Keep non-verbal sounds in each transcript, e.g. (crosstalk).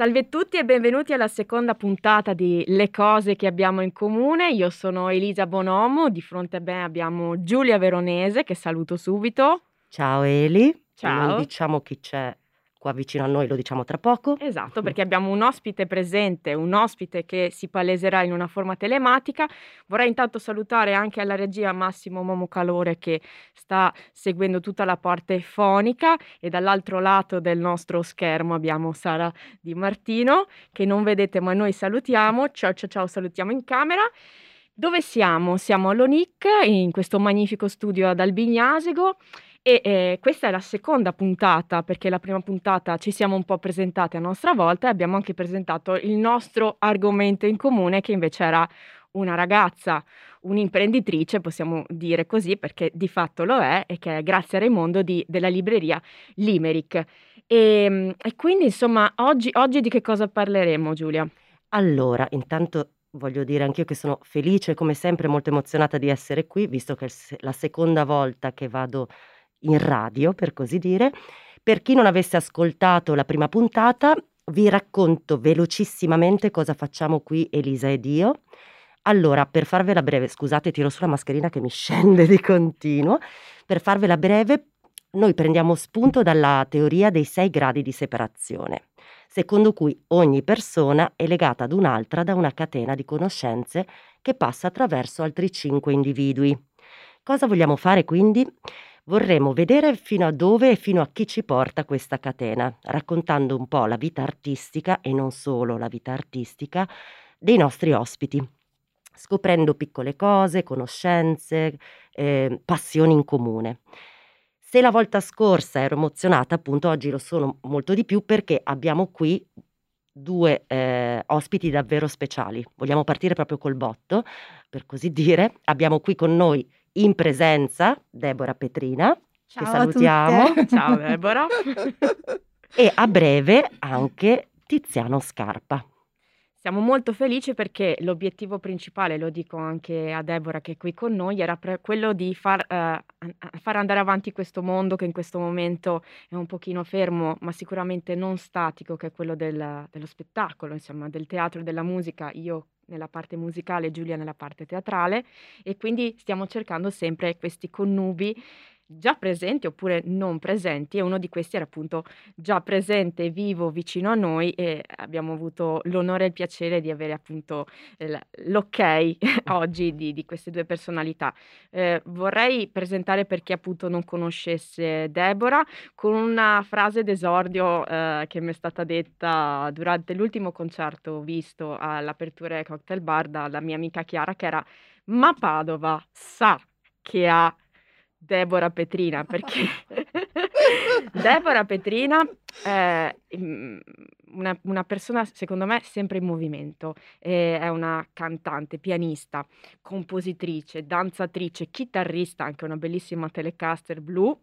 Salve a tutti e benvenuti alla seconda puntata di Le cose che abbiamo in comune. Io sono Elisa Bonomo, di fronte a me abbiamo Giulia Veronese, che saluto subito. Ciao Eli, Ciao. non diciamo chi c'è qua vicino a noi, lo diciamo tra poco. Esatto, (laughs) perché abbiamo un ospite presente, un ospite che si paleserà in una forma telematica. Vorrei intanto salutare anche alla regia Massimo Momo Calore che sta seguendo tutta la parte fonica e dall'altro lato del nostro schermo abbiamo Sara Di Martino che non vedete ma noi salutiamo. Ciao ciao ciao, salutiamo in camera. Dove siamo? Siamo all'ONIC in questo magnifico studio ad Albignasego e eh, questa è la seconda puntata, perché la prima puntata ci siamo un po' presentate a nostra volta e abbiamo anche presentato il nostro argomento in comune, che invece era una ragazza, un'imprenditrice, possiamo dire così, perché di fatto lo è, e che è grazie a Raimondo di, della libreria Limerick. E, ehm, e quindi, insomma, oggi, oggi di che cosa parleremo, Giulia? Allora, intanto voglio dire anch'io che sono felice, come sempre, molto emozionata di essere qui, visto che è la seconda volta che vado in radio, per così dire. Per chi non avesse ascoltato la prima puntata, vi racconto velocissimamente cosa facciamo qui Elisa ed io. Allora, per farvela breve, scusate, tiro sulla mascherina che mi (laughs) scende di continuo. Per farvela breve, noi prendiamo spunto dalla teoria dei sei gradi di separazione, secondo cui ogni persona è legata ad un'altra da una catena di conoscenze che passa attraverso altri cinque individui. Cosa vogliamo fare quindi? Vorremmo vedere fino a dove e fino a chi ci porta questa catena, raccontando un po' la vita artistica e non solo la vita artistica dei nostri ospiti, scoprendo piccole cose, conoscenze, eh, passioni in comune. Se la volta scorsa ero emozionata, appunto oggi lo sono molto di più perché abbiamo qui due eh, ospiti davvero speciali. Vogliamo partire proprio col botto, per così dire. Abbiamo qui con noi in presenza Deborah Petrina, Ciao che salutiamo. (laughs) Ciao Deborah. e a breve anche Tiziano Scarpa. Siamo molto felici perché l'obiettivo principale, lo dico anche a Deborah che è qui con noi, era pre- quello di far, uh, far, andare avanti questo mondo che in questo momento è un pochino fermo, ma sicuramente non statico, che è quello del, dello spettacolo, insomma, del teatro e della musica. Io nella parte musicale, Giulia nella parte teatrale e quindi stiamo cercando sempre questi connubi già presenti oppure non presenti e uno di questi era appunto già presente, vivo, vicino a noi e abbiamo avuto l'onore e il piacere di avere appunto l'ok (laughs) oggi di, di, queste due personalità. Eh, vorrei presentare per chi appunto non conoscesse Deborah con una frase d'esordio eh, che mi è stata detta durante l'ultimo concerto visto all'apertura Cocktail Bar dalla mia amica Chiara che era ma Padova sa che ha Deborah Petrina, perché (laughs) Deborah Petrina è una, una, persona, secondo me, sempre in movimento. è una cantante, pianista, compositrice, danzatrice, chitarrista, anche una bellissima telecaster blu.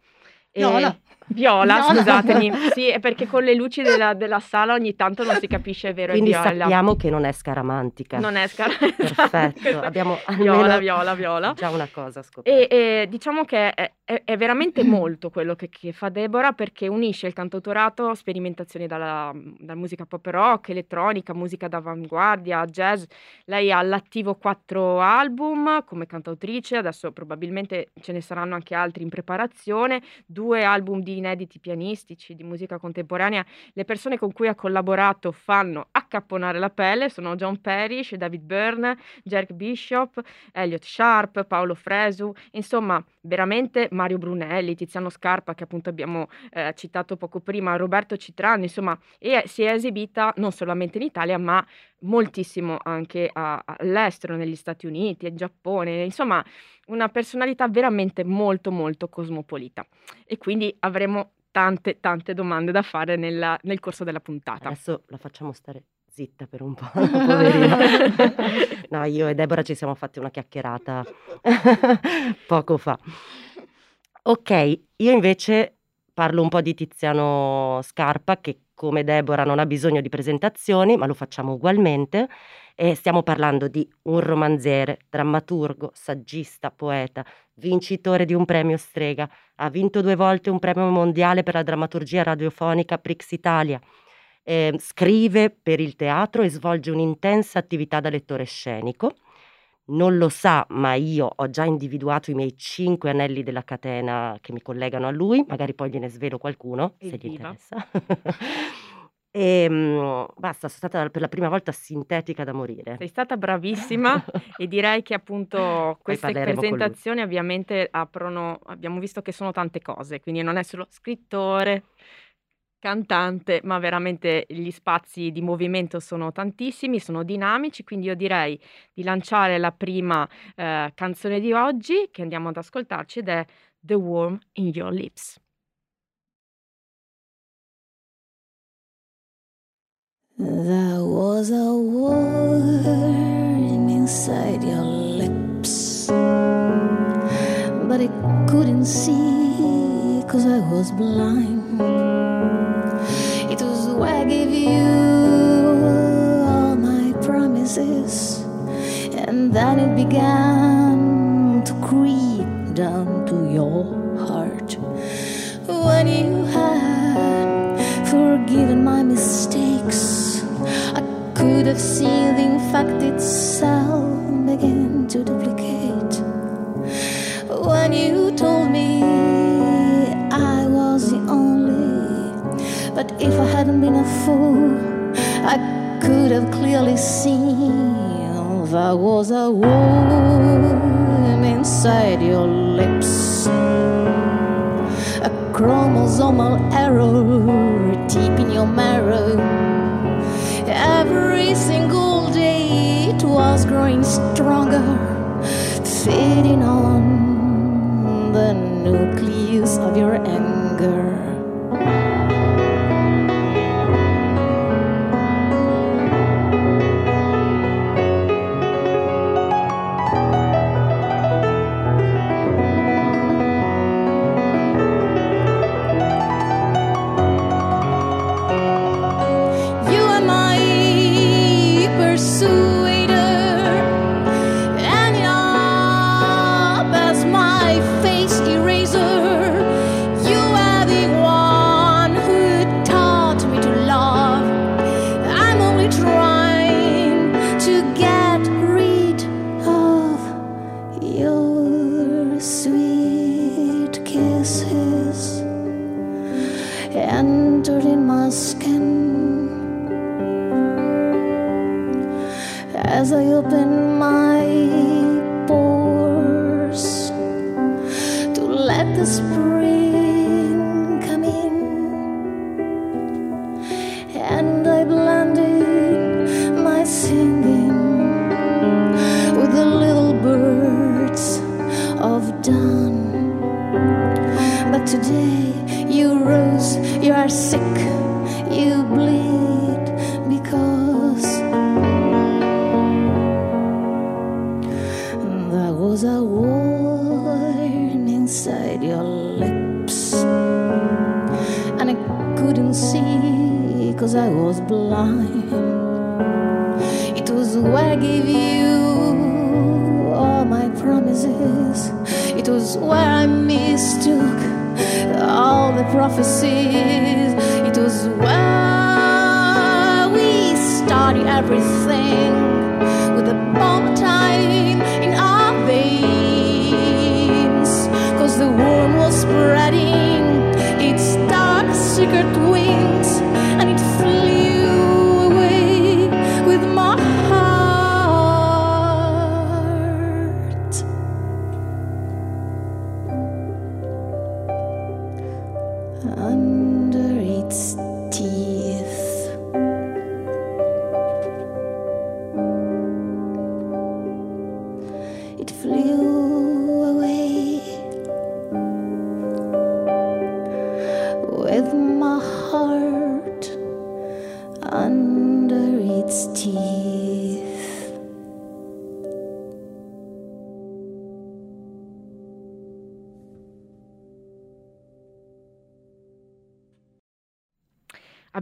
Viola. Viola, Viola. scusatemi. (laughs) Sì, è perché con le luci della, della sala ogni tanto non si capisce vero Quindi e viola. sappiamo che non è scaramantica. Non è scaramantica. (laughs) Perfetto, abbiamo almeno Viola, viola, viola. già una cosa scoperta. E, e diciamo che è, è, è veramente molto quello che, che fa Deborah perché unisce il cantautorato, sperimentazioni dalla, dalla musica pop rock, elettronica, musica d'avanguardia, jazz. Lei ha all'attivo quattro album come cantautrice, adesso probabilmente ce ne saranno anche altri in preparazione, due album di inediti pianistici, di musica contemporanea. Le persone con cui ha collaborato fanno accapponare la pelle, sono John Parrish, David Byrne, Jerk Bishop, Elliot Sharp, Paolo Fresu, insomma veramente Mario Brunelli, Tiziano Scarpa che appunto abbiamo eh, citato poco prima, Roberto Citrani, insomma, e si è esibita non solamente in Italia ma moltissimo anche a, all'estero, negli Stati Uniti, in Giappone, insomma una personalità veramente molto molto cosmopolita e quindi avremo tante tante domande da fare nella, nel corso della puntata. Adesso la facciamo stare zitta per un po', (laughs) (laughs) no, io e Deborah ci siamo fatti una chiacchierata (laughs) poco fa. Ok, io invece parlo un po' di Tiziano Scarpa che come Deborah non ha bisogno di presentazioni, ma lo facciamo ugualmente. E stiamo parlando di un romanziere, drammaturgo, saggista, poeta, vincitore di un premio Strega, ha vinto due volte un premio mondiale per la drammaturgia radiofonica Prix Italia, eh, scrive per il teatro e svolge un'intensa attività da lettore scenico. Non lo sa, ma io ho già individuato i miei cinque anelli della catena che mi collegano a lui, magari poi gliene svelo qualcuno, se gli Evviva. interessa. (laughs) E mm, basta, sono stata per la prima volta sintetica da morire. Sei stata bravissima e direi che appunto (laughs) queste presentazioni ovviamente aprono, abbiamo visto che sono tante cose, quindi non è solo scrittore, cantante, ma veramente gli spazi di movimento sono tantissimi, sono dinamici, quindi io direi di lanciare la prima eh, canzone di oggi che andiamo ad ascoltarci ed è The Worm in Your Lips. There was a worm inside your lips, but I couldn't see cause I was blind. I gave you all my promises, and then it began to creep down to your heart when you had forgiven my mistakes. I could have seen the fact itself begin to duplicate. When you told me but if I hadn't been a fool, I could have clearly seen there was a worm inside your lips a chromosomal error deep in your marrow. Every single day it was growing stronger, feeding on the nucleus of your anger.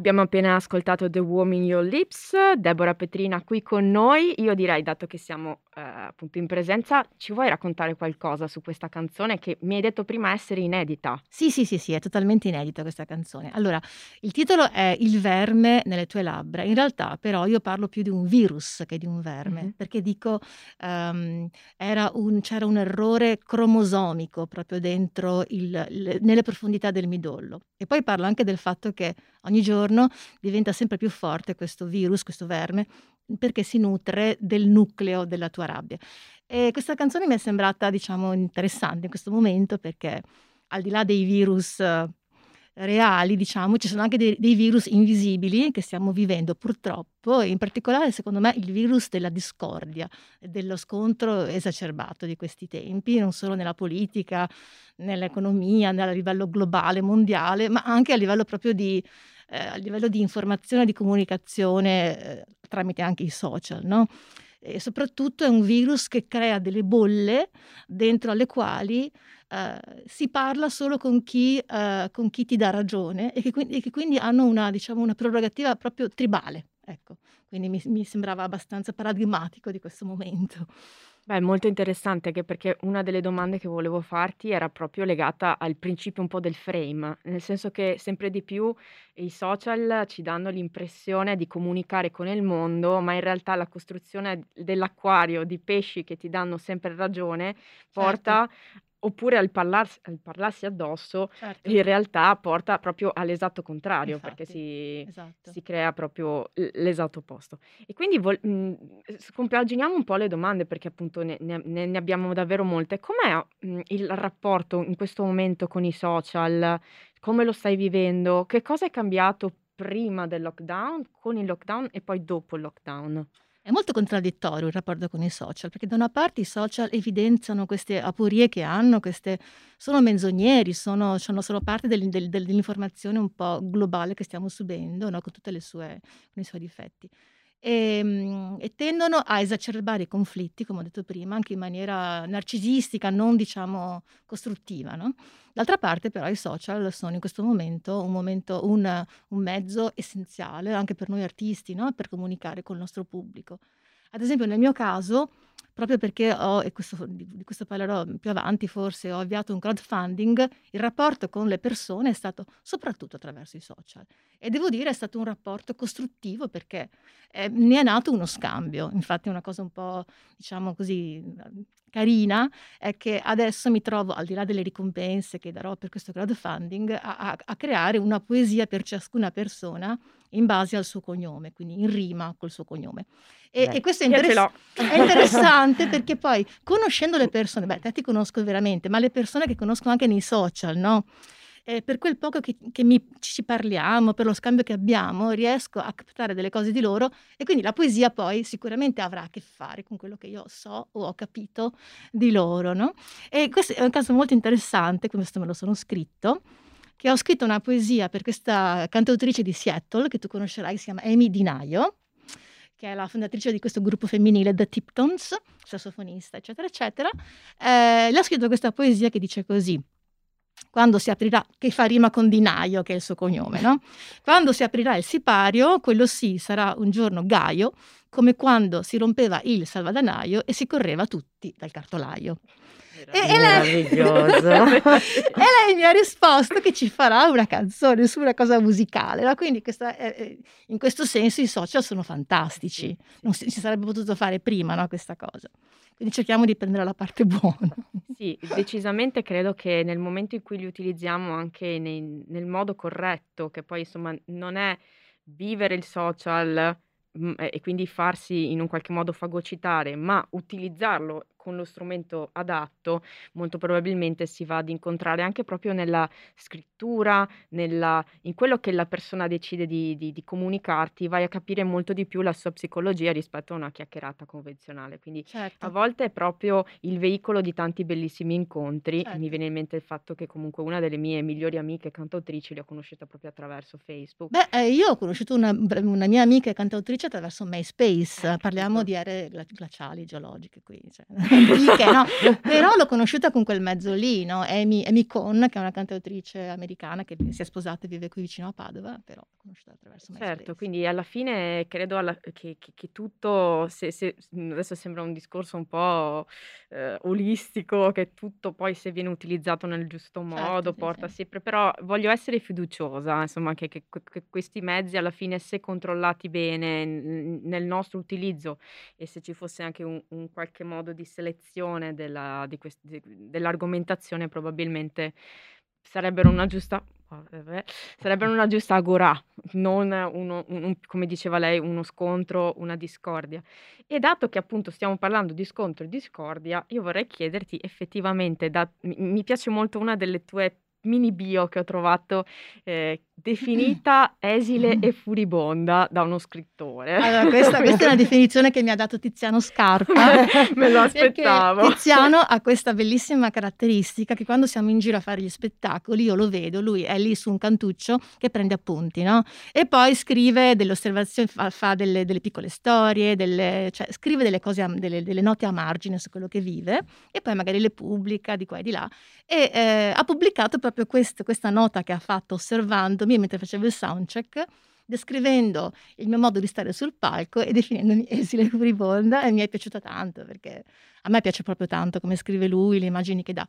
Abbiamo appena ascoltato The Woman in Your Lips, Deborah Petrina qui con noi. Io direi, dato che siamo eh, appunto in presenza, ci vuoi raccontare qualcosa su questa canzone che mi hai detto prima essere inedita? Sì, sì, sì, sì, è totalmente inedita questa canzone. Allora, il titolo è Il verme nelle tue labbra. In realtà, però, io parlo più di un virus che di un verme, Mhm. perché dico era un- c'era un errore cromosomico proprio dentro il- il- nelle profondità del midollo. E poi parlo anche del fatto che ogni giorno diventa sempre più forte questo virus, questo verme, perché si nutre del nucleo della tua rabbia. E questa canzone mi è sembrata, diciamo, interessante in questo momento perché al di là dei virus reali, diciamo, ci sono anche dei, dei virus invisibili che stiamo vivendo purtroppo, e in particolare secondo me il virus della discordia, e dello scontro esacerbato di questi tempi, non solo nella politica, nell'economia, a livello globale, mondiale, ma anche a livello proprio di, eh, livello di informazione, di comunicazione eh, tramite anche i social, no? E soprattutto è un virus che crea delle bolle dentro alle quali eh, si parla solo con chi, eh, con chi ti dà ragione e che, quindi, e che quindi hanno una, diciamo, una prerogativa proprio tribale. Ecco, quindi mi, mi sembrava abbastanza paradigmatico di questo momento. Beh, molto interessante anche perché una delle domande che volevo farti era proprio legata al principio un po' del frame, nel senso che sempre di più i social ci danno l'impressione di comunicare con il mondo, ma in realtà la costruzione dell'acquario di pesci che ti danno sempre ragione porta, oppure al parlarsi, al parlarsi addosso, Certo. in realtà porta proprio all'esatto contrario, perché Infatti, si, esatto. si crea proprio l'esatto opposto. E quindi vol- mh, scompaginiamo un po' le domande perché appunto ne, ne- ne- ne abbiamo davvero molte. Com'è mh, il rapporto in questo momento con i social? Come lo stai vivendo? Che cosa è cambiato prima del lockdown, con il lockdown e poi dopo il lockdown? È molto contraddittorio il rapporto con i social, perché da una parte i social evidenziano queste aporie che hanno, queste, sono menzogneri, sono, sono solo parte del- del- dell'informazione un po' globale che stiamo subendo, no? con tutti i suoi difetti. E, mm, e tendono a esacerbare i conflitti, come ho detto prima, anche in maniera narcisistica, non diciamo costruttiva. no? D'altra parte, però, i social sono in questo momento un, momento, un, un mezzo essenziale anche per noi artisti, no? per comunicare col nostro pubblico. Ad esempio, nel mio caso, proprio perché ho, e questo, di, questo parlerò più avanti forse, ho avviato un crowdfunding, il rapporto con le persone è stato soprattutto attraverso i social. E devo dire è stato un rapporto costruttivo perché eh, ne è nato uno scambio. Infatti una cosa un po', diciamo così, carina è che adesso mi trovo, al di là delle ricompense che darò per questo crowdfunding, a, a, a creare una poesia per ciascuna persona in base al suo cognome, quindi in rima col suo cognome. E, Beh, e questo è, interess- è interessante (laughs) perché poi conoscendo le persone, beh, te ti conosco veramente, ma le persone che conosco anche nei social, no? Eh, per quel poco che, che mi, ci parliamo, per lo scambio che abbiamo, riesco a captare delle cose di loro e quindi la poesia poi sicuramente avrà a che fare con quello che io so o ho capito di loro, no? E questo è un caso molto interessante, questo me lo sono scritto, che ho scritto una poesia per questa cantautrice di Seattle che tu conoscerai, si chiama Amy Dinaio, che è la fondatrice di questo gruppo femminile The Tiptons, sassofonista, eccetera, eccetera. Eh, le ho scritto questa poesia che dice così. Quando si aprirà, che fa rima con Dinaio, che è il suo cognome, no? Quando si aprirà il sipario, quello sì sarà un giorno gaio, come quando si rompeva il salvadanaio e si correva tutti dal cartolaio. E, e lei, (laughs) e (laughs) lei mi ha risposto che ci farà una canzone su una cosa musicale. no? Quindi questa è- è- in questo senso i social sono fantastici. Non si, si sarebbe potuto fare prima no, questa cosa. Quindi cerchiamo di prendere la parte buona. Sì, decisamente credo che nel momento in cui li utilizziamo anche nei- nel modo corretto, che poi insomma non è vivere il social mm, e e quindi farsi in un qualche modo fagocitare, ma utilizzarlo con lo strumento adatto, molto probabilmente si va ad incontrare anche proprio nella scrittura, nella- in quello che la persona decide di, di- di comunicarti, vai a capire molto di più la sua psicologia rispetto a una chiacchierata convenzionale. Quindi a Certo. volte è proprio il veicolo di tanti bellissimi incontri. Certo. Mi viene in mente il fatto che comunque una delle mie migliori amiche cantautrici le ho conosciute proprio attraverso Facebook. Beh, eh, io ho conosciuto una, una mia amica cantautrice attraverso MySpace, Eh, parliamo capito. di aree gla- glaciali, geologiche qui, cioè, antiche, no? (laughs) Però l'ho conosciuta con quel mezzo lì, no? Amy, Amy Cohn, che è una cantautrice americana che si è sposata e vive qui vicino a Padova, però conosciuta attraverso Certo, MySpace. quindi alla fine credo alla che che che tutto se se adesso sembra un discorso un po', ehm, olistico, che tutto poi se viene utilizzato nel giusto Certo, modo sì, porta sì. sempre però voglio essere fiduciosa, insomma, che che que che questi mezzi alla fine, se controllati bene nel nostro utilizzo e se ci fosse anche un un qualche modo di selezione della quest dell'argomentazione, probabilmente sarebbero una giusta sarebbero una giusta agorà, non uno un un come diceva lei, uno scontro, una discordia. E dato che appunto stiamo parlando di scontro e discordia, io vorrei chiederti effettivamente da mi mi piace molto una delle tue mini bio che ho trovato, ehm, definita esile e furibonda da uno scrittore. Allora questa questa è una definizione che mi ha dato Tiziano Scarpa, (laughs) Me lo aspettavo. Tiziano ha questa bellissima caratteristica che quando siamo in giro a fare gli spettacoli, io lo vedo, lui è lì su un cantuccio che prende appunti, no, e poi scrive delle osservazioni, fa fa delle delle piccole storie, delle cioè scrive delle cose a delle delle note a margine su quello che vive e poi magari le pubblica di qua e di là. E, ehm, ha pubblicato proprio quest questa nota che ha fatto osservandomi mentre facevo il soundcheck, descrivendo il mio modo di stare sul palco e definendomi esile e furibonda e mi è piaciuta tanto, perché a me piace proprio tanto come scrive lui, le immagini che dà.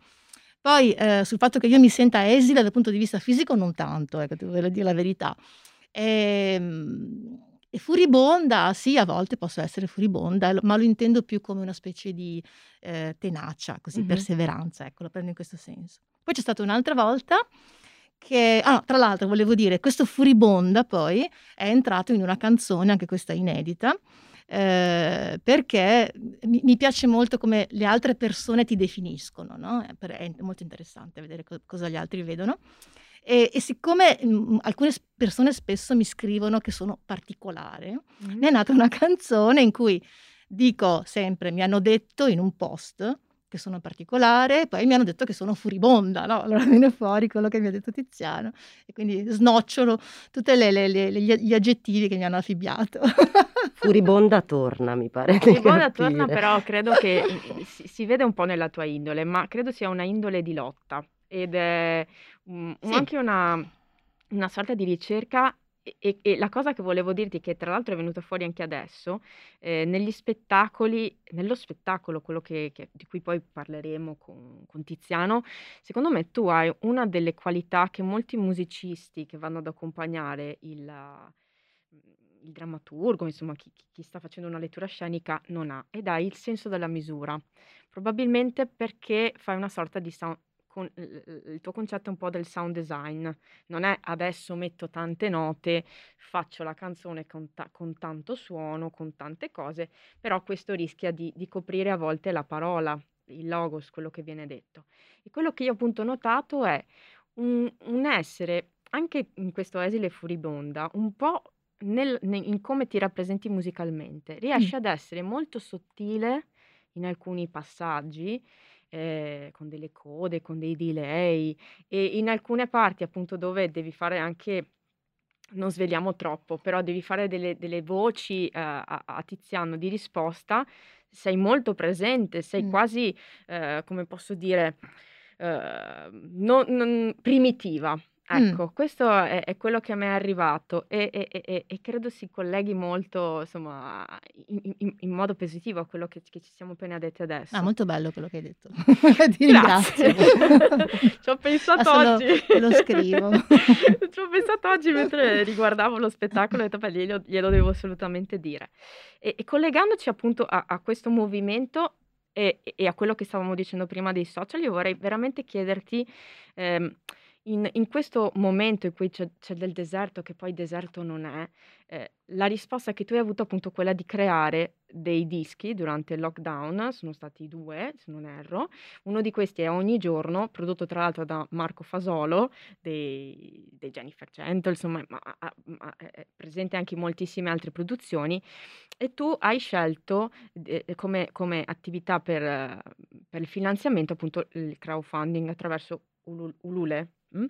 Poi, ehm, sul fatto che io mi senta esile dal punto di vista fisico non tanto, ecco, devo dire la verità. Ehm, e furibonda sì, a volte posso essere furibonda, ma lo intendo più come una specie di, ehm, tenacia, così, Mh-mh. perseveranza, ecco, lo prendo in questo senso. Poi c'è stata un'altra volta che ah, tra l'altro volevo dire, questo furibonda poi è entrato in una canzone, anche questa inedita, ehm, perché mi mi piace molto come le altre persone ti definiscono, no, è per è molto interessante vedere co cosa gli altri vedono. E e siccome, mhmm, alcune s persone spesso mi scrivono che sono particolare, ne è nata una (laughs) canzone in cui dico sempre: "Mi hanno detto in un post che sono particolare, poi mi hanno detto che sono furibonda", no, allora (laughs) viene fuori quello che mi ha detto Tiziano e quindi snocciolo tutte le le le gli aggettivi che mi hanno affibbiato. (laughs) Furibonda torna, mi pare Furibonda torna, però credo che, si si vede un po' nella tua indole, ma credo sia una indole di lotta ed è, mhmm, Sì. anche una una sorta di ricerca e e la cosa che volevo dirti, che tra l'altro è venuta fuori anche adesso, ehm, negli spettacoli nello spettacolo, quello che che di cui poi parleremo con con Tiziano, secondo me tu hai una delle qualità che molti musicisti che vanno ad accompagnare il mhmm, il drammaturgo, insomma chi chi chi sta facendo una lettura scenica non ha, ed hai il senso della misura. Probabilmente perché fai una sorta di sound con il tuo concetto è un po' del sound design, non è: "Adesso metto tante note, faccio la canzone con ta con tanto suono, con tante cose", però questo rischia di di coprire a volte la parola, il logos, quello che viene detto. E quello che io appunto ho notato è un un essere, anche in questo esile furibonda, un po' nel ne in come ti rappresenti musicalmente. Riesci ad essere molto sottile in alcuni passaggi, ehm, con delle code, con dei delay e in alcune parti appunto dove devi fare anche non sveliamo troppo, però devi fare delle delle voci, uhm, a a Tiziano di risposta, sei molto presente, sei Mh. quasi, ehm, come posso dire, uhm, non non primitiva. Mh. Ecco, questo è è quello che a me è arrivato e e e e e credo si colleghi molto, insomma, in in in in modo positivo a quello che che ci siamo appena detti Ah, adesso. molto bello quello che hai detto. (laughs) Ti Grazie. ringrazio. (laughs) Ci ho pensato Adesso lo oggi. lo scrivo. (laughs) Ci ho pensato oggi mentre riguardavo lo spettacolo, ho detto: "Beh, glielo glielo devo assolutamente dire". E e collegandoci appunto a a questo movimento e e a quello che stavamo dicendo prima dei social, io vorrei veramente chiederti, ehm, in in questo momento in cui c'è c'è del deserto, che poi deserto non è, ehm, la risposta che tu hai avuto appunto quella di creare dei dischi durante il lockdown, sono stati 2 se non erro. Uno di questi è Ogni giorno, prodotto tra l'altro da Marco Fasolo dei dei Jennifer Gentle, insomma, ma ha ma è è presente anche in moltissime altre produzioni e tu hai scelto d ehm, come come attività per per il finanziamento appunto il crowdfunding attraverso Ulule, mh?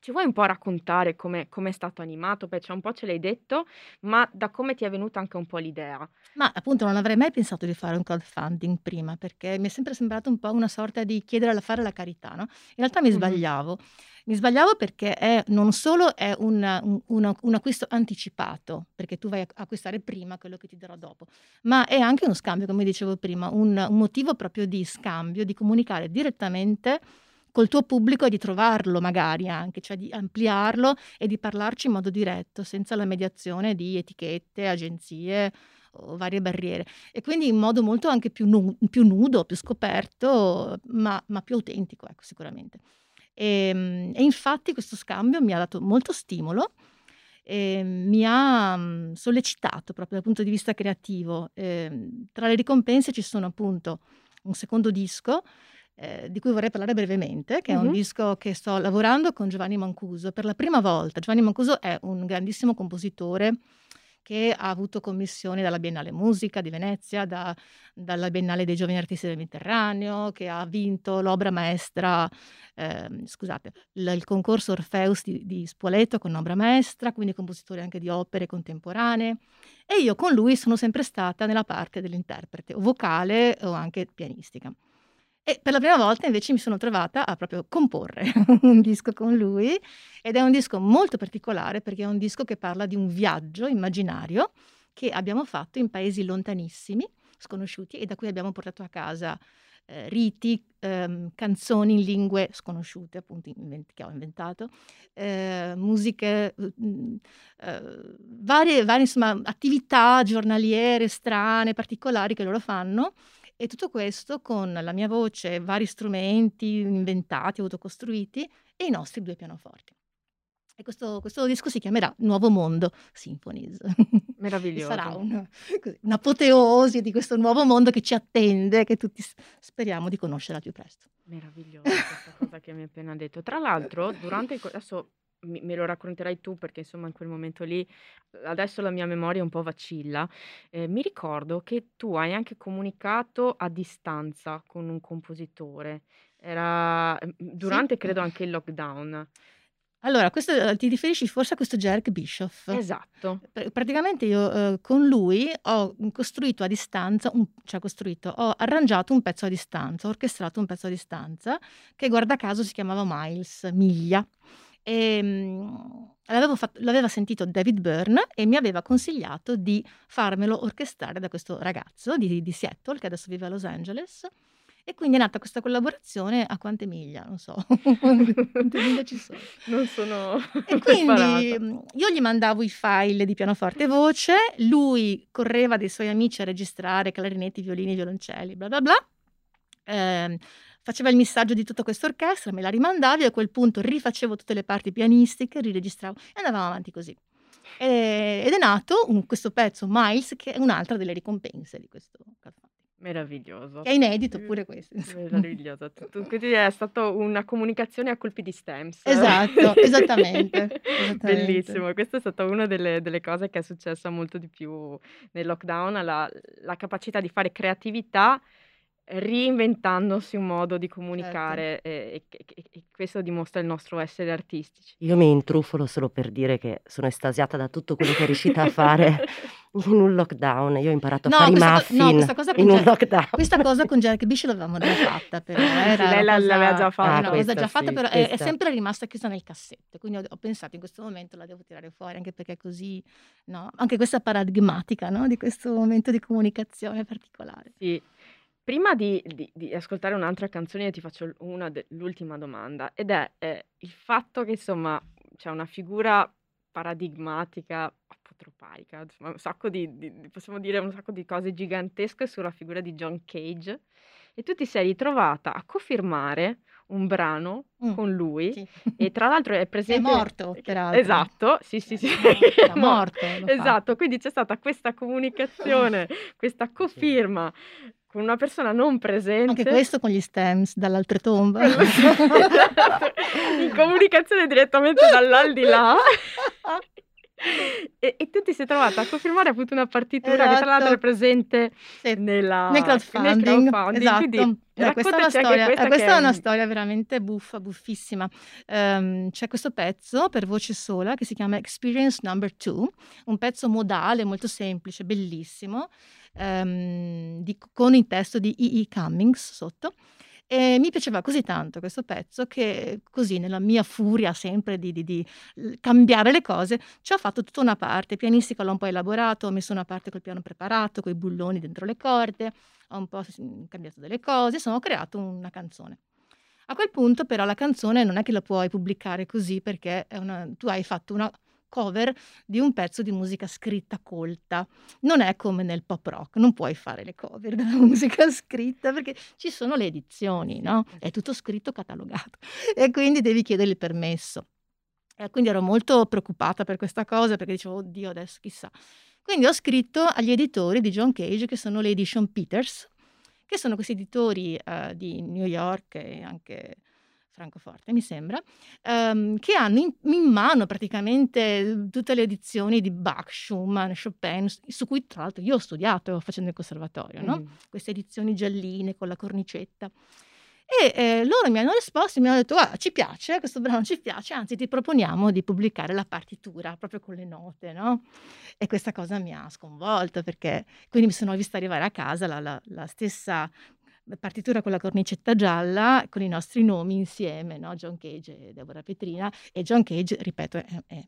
Ci vuoi un po' raccontare come come è stato animato? Beh, cioè un po' ce l'hai detto, ma da come ti è venuta anche un po' l'idea? Ma appunto non avrei mai pensato di fare un crowdfunding prima, perché mi è sempre sembrato un po' una sorta di chiedere la fare la carità, no, in realtà mi Mh-mh. sbagliavo. Mi sbagliavo perché è, non solo è un, un- un- un acquisto anticipato, perché tu vai a acquistare prima quello che ti darò dopo, ma è anche uno scambio, come dicevo prima, un, un motivo proprio di scambio, di comunicare direttamente col tuo pubblico e di trovarlo magari anche, cioè di ampliarlo e di parlarci in modo diretto, senza la mediazione di etichette, agenzie o varie barriere. E quindi in modo molto anche più, nu- più nudo, più scoperto, ma, ma più autentico, ecco, sicuramente. E, mm, e infatti questo scambio mi ha dato molto stimolo e mi ha mm, sollecitato proprio dal punto di vista creativo. Ehm, tra le ricompense ci sono appunto un secondo disco eh, di cui vorrei parlare brevemente, che è un disco che sto lavorando con Giovanni Mancuso per la prima volta. Giovanni Mancuso è un grandissimo compositore che ha avuto commissioni dalla Biennale Musica di Venezia, da- dalla Biennale dei Giovani Artisti del Mediterraneo, che ha vinto l'obra maestra, ehm, scusate, il, il concorso Orpheus di, di Spoleto con obra maestra, quindi compositore anche di opere contemporanee. E io con lui sono sempre stata nella parte dell'interprete, o vocale o anche pianistica. E per la prima volta invece mi sono trovata a proprio comporre (laughs) un disco con lui. Ed è un disco molto particolare perché è un disco che parla di un viaggio immaginario che abbiamo fatto in paesi lontanissimi, sconosciuti e da cui abbiamo portato a casa eh, riti, ehm, canzoni in lingue sconosciute, appunto invent- che ho inventato, eh, musiche, mm, eh, varie, varie insomma, attività giornaliere strane, particolari che loro fanno e tutto questo con la mia voce, vari strumenti inventati, autocostruiti e i nostri due pianoforti. E questo, questo disco si chiamerà Nuovo Mondo Symphonies. (laughs) Meraviglioso. sarà un- (laughs) così, un'apoteosi di questo nuovo mondo che ci attende, che tutti speriamo di conoscere al più presto. Meravigliosa questa cosa che mi hai appena detto. Tra l'altro, durante il adesso mi- me lo racconterai tu perché insomma in quel momento lì adesso la mia memoria un po' vacilla. eh, mi ricordo che tu hai anche comunicato a distanza con un compositore. Era mm, durante credo anche il lockdown. Allora, questo, eh, ti riferisci forse a questo Jerk Bischoff? Esatto. Pr- Praticamente io eh, con lui ho costruito a distanza, un- cioè costruito, ho arrangiato un pezzo a distanza, ho orchestrato un pezzo a distanza che guarda caso si chiamava Miles, Miglia. E, mm, l'avevo fatto- l'aveva sentito David Byrne e mi aveva consigliato di farmelo orchestrare da questo ragazzo di, di Seattle che adesso vive a Los Angeles. E quindi è nata questa collaborazione a quante miglia? Non so, (laughs) quante miglia ci sono. (laughs) Non sono E (laughs) quindi mh, io gli mandavo i file di pianoforte e voce, lui correva dei suoi amici a registrare clarinetti, violini, violoncelli, bla bla bla. Ehm, faceva il missaggio di tutta questa orchestra, me la rimandavi, a quel punto rifacevo tutte le parti pianistiche, riregistravo e andavamo avanti così. E- ed è nato un- questo pezzo, Miles, che è un'altra delle ricompense di questo crowdfunding, Meraviglioso. che è inedito pure questo. insomma. Meraviglioso. Quindi è stata una comunicazione a colpi di stems. Esatto, (laughs) esattamente, esattamente. Bellissimo. Questa è stata una delle, delle cose che è successa molto di più nel lockdown, la, la capacità di fare creatività reinventandosi un modo di Certo. comunicare e, e- e- e questo dimostra il nostro essere artistici. Io mi intrufolo solo per dire che sono estasiata da tutto quello che è riuscita a fare (laughs) in un lockdown. Io ho imparato a No, fare i co- muffin no, questa cosa con in un Jack- lockdown. Questa cosa con Jack Bish l'avevamo già fatta, però Sì, era lei cosa- l'aveva già fatta. Ah, questa già fatta, sì, però è, è sempre rimasta chiusa nel cassetto. Quindi ho, ho pensato in questo momento la devo tirare fuori, anche perché così, no? Anche questa paradigmatica, no? Di questo momento di comunicazione particolare. Sì. Prima di, di- di ascoltare un'altra canzone, ti faccio una de- l'ultima domanda, ed è eh, il fatto che insomma c'è una figura paradigmatica, apotropaica, insomma, un sacco di, di- di- possiamo dire un sacco di cose gigantesche sulla figura di John Cage, e tu ti sei ritrovata a cofirmare un brano Mm, con lui, sì. e tra l'altro è (laughs) È presente... morto, peraltro. Esatto, sì, sì, sì. Era Mo- morto, (laughs) l'ho Esatto, quindi c'è stata questa comunicazione, (laughs) questa cofirma con una persona non presente. Anche questo con gli stems dall'altretomba. Esatto. (laughs) in comunicazione direttamente dall'aldilà. (laughs) E, e tu ti sei trovata a confermare appunto una partitura che tra l'altro è Esatto. presente Sì, nella, nel crowdfunding, crowdfunding, esatto. quindi Eh, questa, è una storia, questa eh, questa che è una storia veramente buffa, buffissima. Ehm, c'è questo pezzo per voce sola che si chiama Experience Number Two, un pezzo modale molto semplice, bellissimo, ehm, di- con il testo di E.E. Cummings sotto. E mi piaceva così tanto questo pezzo che così nella mia furia sempre di, di- di, cambiare le cose ci ho fatto tutta una parte pianistica, l'ho un po' elaborato, ho messo una parte col piano preparato, con i bulloni dentro le corde, ho un po' cambiato delle cose, insomma ho creato una canzone. A quel punto però la canzone non è che la puoi pubblicare così perché una- tu hai fatto una cover di un pezzo di musica scritta colta. Non è come nel pop rock, non puoi fare le cover della (laughs) musica scritta perché ci sono le edizioni, no? È tutto scritto catalogato e quindi devi chiedere il permesso. E quindi ero molto preoccupata per questa cosa perché dicevo, oddio, adesso chissà. Quindi ho scritto agli editori di John Cage, che sono le Edition Peters, che sono questi editori eh, di New York e anche Francoforte, mi sembra, ehm, che hanno in, in mano praticamente tutte le edizioni di Bach, Schumann, Chopin, su cui tra l'altro io ho studiato facendo il conservatorio, no? Mm. Queste edizioni gialline con la cornicetta. E eh, loro mi hanno risposto e mi hanno detto: Guarda, ci piace, questo brano ci piace, anzi, ti proponiamo di pubblicare la partitura proprio con le note, no? E questa cosa mi ha sconvolto perché quindi mi sono vista arrivare a casa la, la- la stessa partitura con la cornicetta gialla con i nostri nomi insieme, no? John Cage e Deborah Petrina. E John Cage, ripeto, è, è- è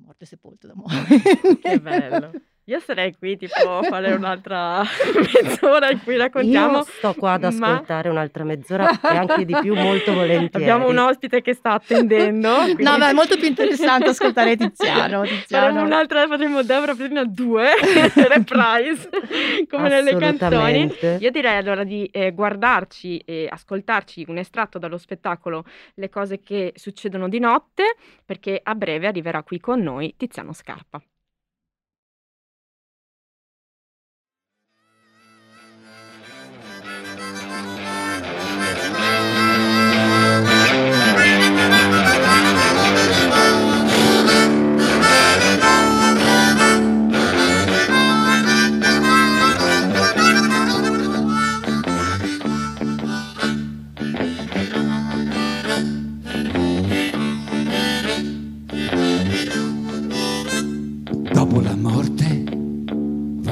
morto e sepolto da morire. Che bello. (laughs) Io sarei qui tipo a fare un'altra (laughs) mezz'ora in cui raccontiamo. Io sto qua ad ma- ascoltare un'altra mezz'ora e anche di più molto (laughs) volentieri. Abbiamo un ospite che sta attendendo. (laughs) quindi- No, beh, è molto più interessante ascoltare Tiziano. Tiziano. Faremo un'altra, faremo Deborah Petrina 2, reprise, come nelle canzoni. Io direi allora di eh, guardarci e ascoltarci un estratto dallo spettacolo Le cose che succedono di notte, perché a breve arriverà qui con noi Tiziano Scarpa.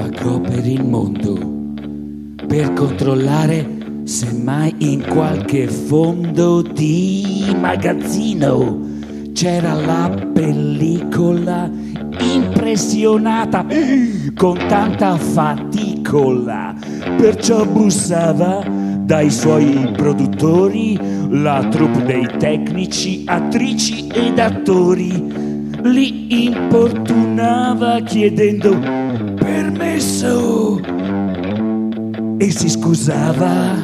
Vagò per il mondo per controllare se mai in qualche fondo di magazzino c'era la pellicola impressionata con tanta faticola. Perciò bussava dai suoi produttori la troupe dei tecnici, attrici ed attori li importunava chiedendo permesso e si scusava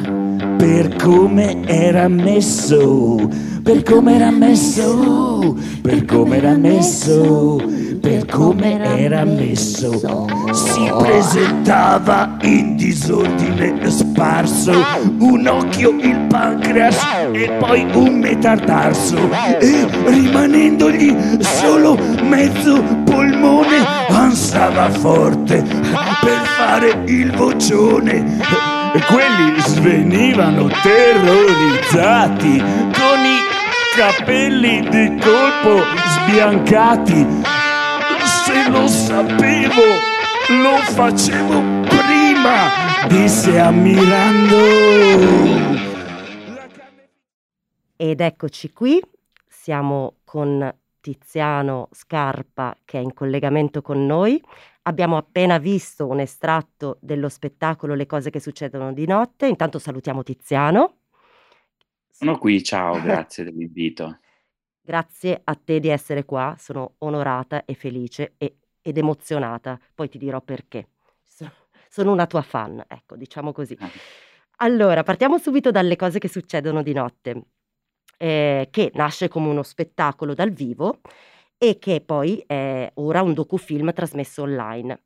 per come era messo, per come era messo, per come era messo, per come era messo. Si presentava in disordine sparso, un occhio il pancreas e poi un metatarso e rimanendogli solo mezzo polmone ansava forte per fare il vocione. E quelli svenivano terrorizzati con i capelli di colpo sbiancati. Se lo sapevo lo facevo prima disse ammirando Ed eccoci qui, siamo con Tiziano Scarpa che è in collegamento con noi. Abbiamo appena visto un estratto dello spettacolo Le cose che succedono di notte. Intanto salutiamo Tiziano. Sono qui, ciao, grazie dell'invito. (laughs) Grazie a te di essere qua, sono onorata e felice e- ed emozionata. Poi ti dirò perché. So- Sono una tua fan, ecco, diciamo così. Ah. Allora, partiamo subito dalle cose che succedono di notte, eh, che nasce come uno spettacolo dal vivo e che poi è ora un docufilm trasmesso online,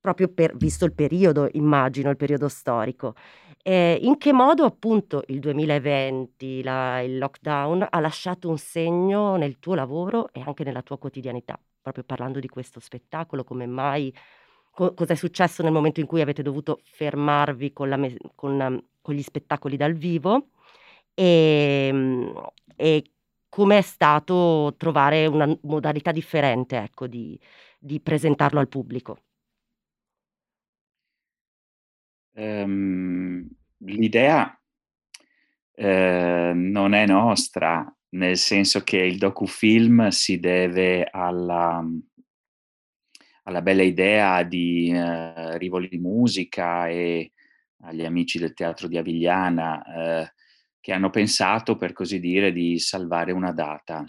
proprio per, visto il periodo, immagino, il periodo storico. Eh, in che modo appunto il 2020, la- il lockdown, ha lasciato un segno nel tuo lavoro e anche nella tua quotidianità? Proprio parlando di questo spettacolo, come mai, co- cosa è successo nel momento in cui avete dovuto fermarvi con, me- con, um, con gli spettacoli dal vivo e, mm, e come è stato trovare una modalità differente, ecco, di, di presentarlo al pubblico? Ehm, l'idea ehm, non è nostra, nel senso che il docufilm si deve alla alla bella idea di, ehm, Rivoli musica e agli amici del teatro di Avigliana, ehm, che hanno pensato, per così dire, di salvare una data,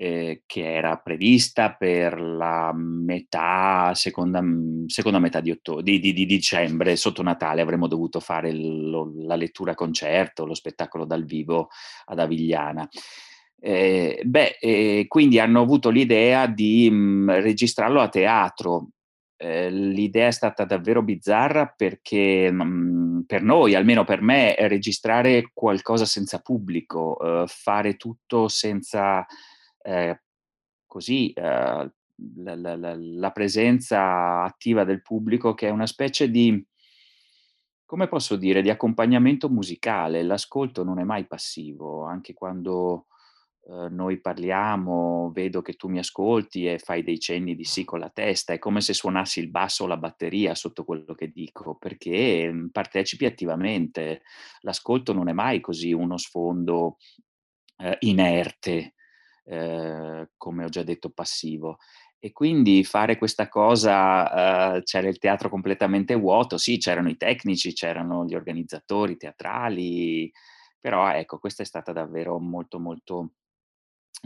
ehm, che era prevista per la metà seconda mhmm, seconda metà di otto di di di dicembre, sotto Natale avremmo dovuto fare lo la lettura concerto, lo spettacolo dal vivo ad Avigliana. Ehm, beh, ehm, quindi hanno avuto l'idea di, mhmm, registrarlo a teatro. Ehm, l'idea è stata davvero bizzarra perché, mhmm, per noi, almeno per me, registrare qualcosa senza pubblico, uhm, fare tutto senza, ehm, così, ehm, la la la presenza attiva del pubblico che è una specie di come posso dire, di accompagnamento musicale. L'ascolto non è mai passivo, anche quando, uhm, noi parliamo, vedo che tu mi ascolti e fai dei cenni di sì con la testa, è come se suonassi il basso o la batteria sotto quello che dico, perché, mhmm, partecipi attivamente. L'ascolto non è mai così uno sfondo, ehm, inerte, ehm, come ho già detto passivo. E quindi fare questa cosa uhm, c'era il teatro completamente vuoto, sì c'erano i tecnici, c'erano gli organizzatori teatrali, però ecco, questa è stata davvero molto, molto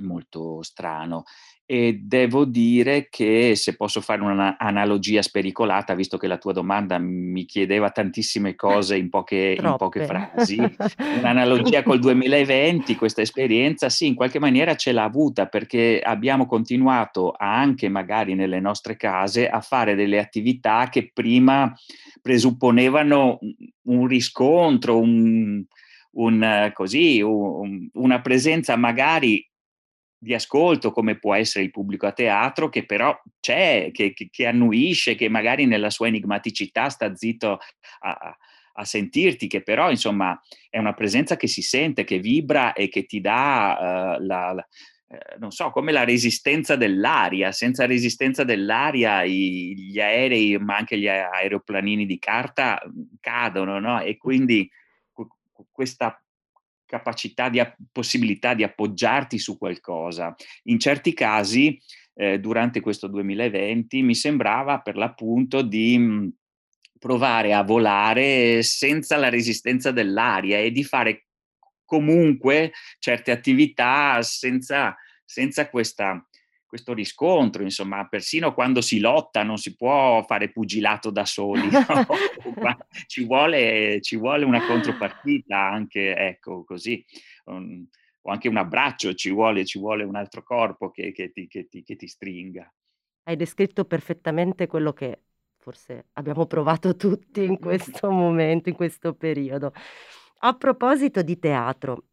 molto strano. E devo dire che, se posso fare una analogia spericolata, visto che la tua domanda mi chiedeva tantissime cose in poche in poche frasi, (laughs) un'analogia col 2020, questa esperienza sì, in qualche maniera ce l'ha avuta, perché abbiamo continuato anche magari nelle nostre case, a fare delle attività che prima presupponevano un riscontro, un un così, un una presenza magari di ascolto, come può essere il pubblico a teatro, che però c'è, che che che annuisce, che magari nella sua enigmaticità sta zitto a a sentirti, che però insomma è una presenza che si sente, che vibra e che ti dà, uhm, la la ehm, non so, come la resistenza dell'aria. Senza resistenza dell'aria i gli aerei, ma anche gli aeroplanini di carta, mhmm, cadono, no, e quindi questa capacità di possibilità di appoggiarti su qualcosa. In certi casi, ehm, durante questo 2020, mi sembrava per l'appunto di, mhmm, provare a volare senza la resistenza dell'aria e di fare comunque certe attività senza senza questa questo riscontro, insomma, persino quando si lotta non si può fare pugilato da soli, (laughs) no, ci vuole ci vuole una contropartita anche, ecco, così, uhm, o anche un abbraccio, ci vuole ci vuole un altro corpo che che ti che ti che ti stringa. Hai descritto perfettamente quello che forse abbiamo provato tutti in questo momento, in questo periodo. A proposito di teatro,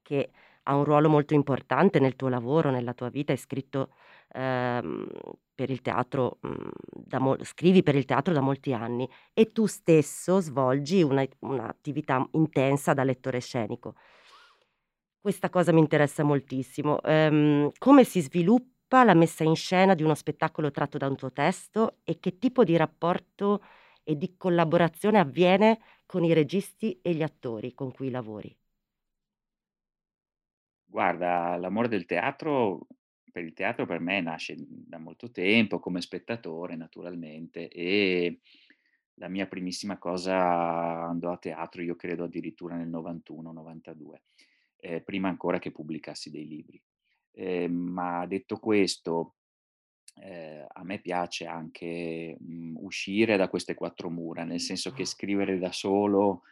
che ha un ruolo molto importante nel tuo lavoro, nella tua vita, hai scritto, ehm, per il teatro, mhmm, da mo scrivi per il teatro da molti anni e tu stesso svolgi una un'attività intensa da lettore scenico. Questa cosa mi interessa moltissimo. Ehm, come si sviluppa la messa in scena di uno spettacolo tratto da un tuo testo e che tipo di rapporto e di collaborazione avviene con i registi e gli attori con cui lavori? Guarda, l'amore del teatro per il teatro per me nasce, da molto tempo, come spettatore naturalmente, e la mia primissima cosa andò a teatro, io credo addirittura nel '91, '92, ehm, prima ancora che pubblicassi dei libri. Ehm, ma detto questo, ehm, a me piace anche, mhmm, uscire da queste 4 mura, nel senso che scrivere da solo,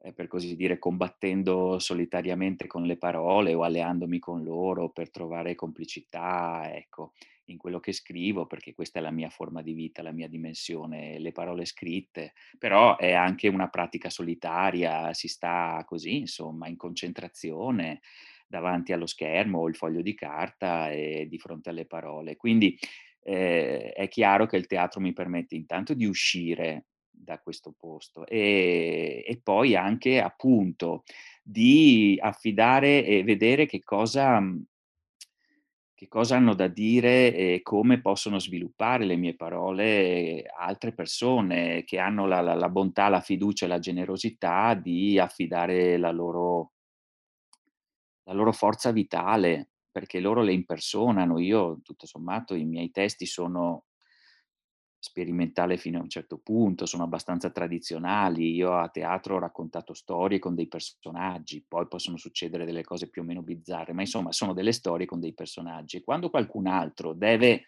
ehm, per così dire, combattendo solitariamente con le parole o alleandomi con loro per trovare complicità, ecco, in quello che scrivo, perché questa è la mia forma di vita, la mia dimensione, le parole scritte, però è anche una pratica solitaria, si sta così, insomma, in concentrazione davanti allo schermo o il foglio di carta e di fronte alle parole. Quindi, ehm, è chiaro che il teatro mi permette intanto di uscire da questo posto, ehm, e poi anche appunto di affidare e vedere che cosa mhmm che cosa hanno da dire e come possono sviluppare le mie parole altre persone che hanno la la la bontà, la fiducia e la generosità di affidare la loro la loro forza vitale, perché loro le impersonano. Io tutto sommato i miei testi sono sperimentale fino a un certo punto, sono abbastanza tradizionali. Io a teatro ho raccontato storie con dei personaggi, poi possono succedere delle cose più o meno bizzarre, ma insomma sono delle storie con dei personaggi. Quando qualcun altro deve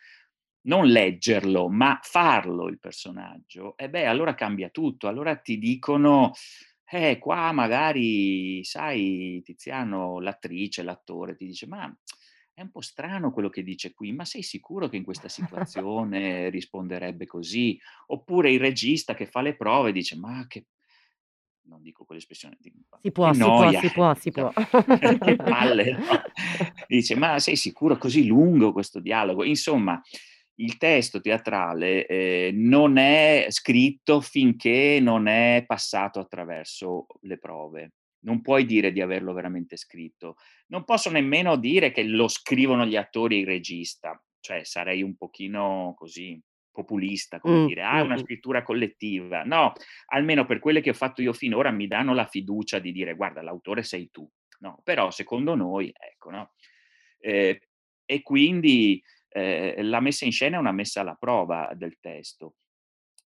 non leggerlo, ma farlo il personaggio, e beh, allora cambia tutto. Allora ti dicono: "Eh, qua magari sai Tiziano, l'attrice, l'attore ti dice: "Ma è un po' strano quello che dice qui, ma sei sicuro che in questa (laughs) situazione risponderebbe così?" Oppure il regista che fa le prove dice: "Ma che" non dico quell'espressione, di Si "che può, si può, si può, si può. (laughs) che palle", no, dice: "Ma sei sicuro? Così lungo questo dialogo?" Insomma, il testo teatrale, ehm, non è scritto finché non è passato attraverso le prove. Non puoi dire di averlo veramente scritto. Non posso nemmeno dire che lo scrivono gli attori e il regista, cioè sarei un pochino così, populista, come Mh, dire: "Ah, è una mh-mh. scrittura collettiva." No, almeno per quelle che ho fatto io finora mi danno la fiducia di dire: "Guarda, l'autore sei tu." No, però secondo noi ecco, no, ehm, e quindi, ehm, la messa in scena è una messa alla prova del testo.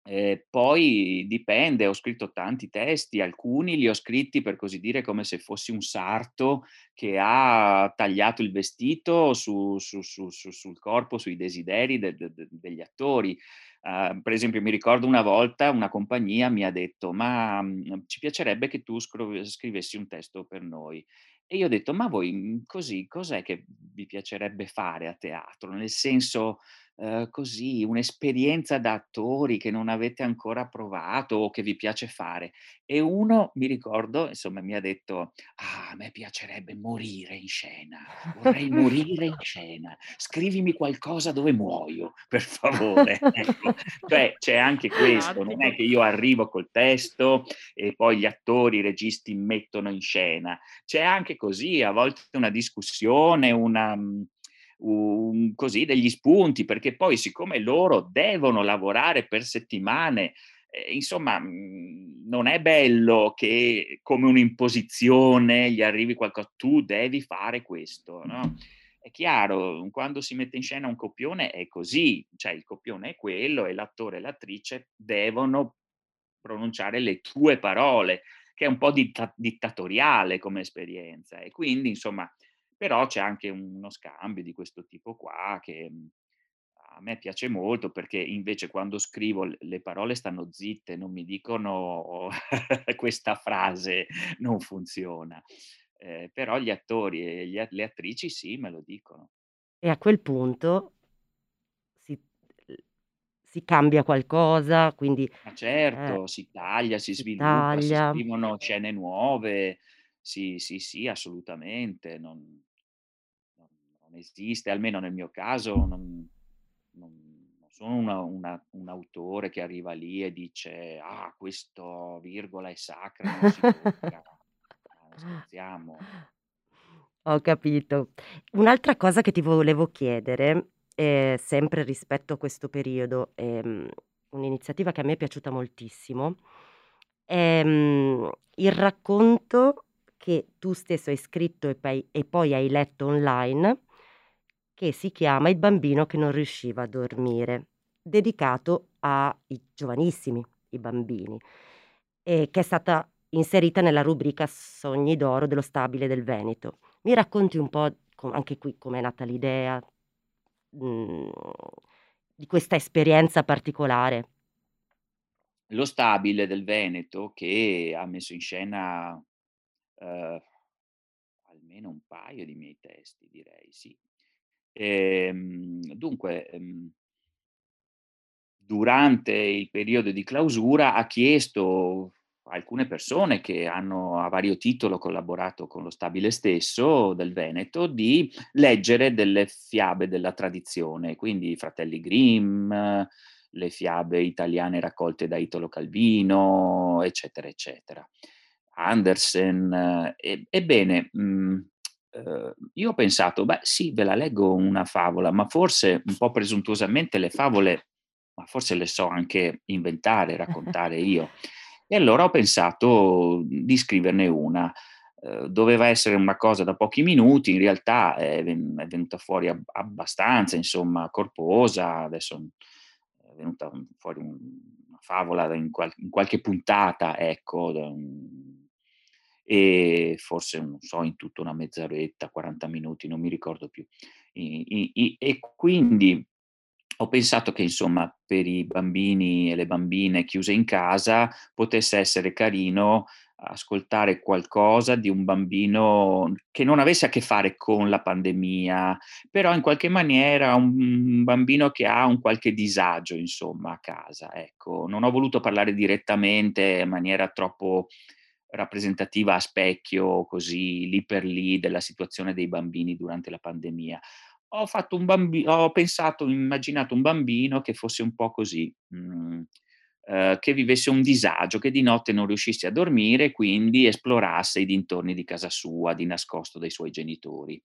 Ehm, poi dipende, ho scritto tanti testi, alcuni li ho scritti per così dire come se fossi un sarto che ha tagliato il vestito su su su su sul corpo, sui desideri de de de degli attori. Uhm, per esempio mi ricordo una volta una compagnia mi ha detto: "Ma, mhmm, ci piacerebbe che tu scrove scrivessi un testo per noi." E io ho detto: "Ma voi, mhmm, così cos'è che vi piacerebbe fare a teatro? Nel senso, Ehm, così, un'esperienza da attori che non avete ancora provato o che vi piace fare. E uno, mi ricordo, insomma, mi ha detto: "Ah, a me piacerebbe morire in scena, vorrei morire in scena. Scrivimi qualcosa dove muoio, per favore." (laughs) Ecco, cioè c'è anche questo, non è che io arrivo col testo e poi gli attori, i registi mettono in scena. C'è anche così, a volte una discussione, una un così degli spunti, perché poi siccome loro devono lavorare per settimane, ehm, insomma, mhmm, non è bello che come un'imposizione gli arrivi qualco "Tu devi fare questo", no, è chiaro, quando si mette in scena un copione è così, cioè il copione è quello e l'attore e l'attrice devono pronunciare le tue parole, che è un po' ditta dittatoriale come esperienza e quindi insomma però c'è anche uno scambio di questo tipo qua che, mhmm, a me piace molto perché invece quando scrivo le parole stanno zitte, non mi dicono (laughs) questa frase non funziona. Ehm, però gli attori e gli le attrici sì, me lo dicono. E a quel punto si si cambia qualcosa, quindi, Ma ehm, certo, si taglia, si si sviluppa, si taglia. scrivono scene nuove. Sì, sì, sì, assolutamente. Non non esiste, almeno nel mio caso, non non non sono una una un autore che arriva lì e dice: "Ah, questo virgola è sacra, non si tocca." (laughs) Scherziamo? Ho capito. Un'altra cosa che ti volevo chiedere, ehm, sempre rispetto a questo periodo, ehm, un'iniziativa che a me è piaciuta moltissimo, è, mhmm, il racconto che tu stesso hai scritto e pai e poi hai letto online, che si chiama "Il bambino che non riusciva a dormire", dedicato ai giovanissimi, i bambini, e che è stata inserita nella rubrica Sogni d'oro dello Stabile del Veneto. Mi racconti un po' anche qui com'è nata l'idea, mhmm, di questa esperienza particolare? Lo Stabile del Veneto che ha messo in scena, uhm, almeno un paio di miei testi direi, sì. Ehm, dunque, ehm durante il periodo di clausura ha chiesto a alcune persone che hanno a vario titolo collaborato con lo Stabile stesso del Veneto, di leggere delle fiabe della tradizione, quindi i Fratelli Grimm, le fiabe italiane raccolte da Italo Calvino, eccetera, eccetera. Andersen. E ebbene, mhmm, Uhm, io ho pensato: "Beh sì, ve la leggo una favola", ma forse un po' presuntuosamente le favole ma forse le so anche inventare, raccontare (laughs) io. E allora ho pensato di scriverne una. Uhm, doveva essere una cosa da pochi minuti, in realtà è ven è venuta fuori ab abbastanza, insomma, corposa. Adesso è venuta fuori un una favola in qual in qualche puntata, ecco, un e forse, non so, in tutto una mezz'oretta, 40 minuti, non mi ricordo più. I i e quindi ho pensato che, insomma, per i bambini e le bambine chiuse in casa, potesse essere carino ascoltare qualcosa di un bambino che non avesse a che fare con la pandemia, però in qualche maniera un bambino che ha un qualche disagio, insomma, a casa, ecco. Non ho voluto parlare direttamente in maniera troppo rappresentativa a specchio, così lì per lì, della situazione dei bambini durante la pandemia. Ho bambi ho pensato, immaginato un bambino che fosse un po' così, mhmm, uhm, che vivesse un disagio, che di notte non riuscisse a dormire e quindi esplorasse i dintorni di casa sua, di nascosto dai suoi genitori.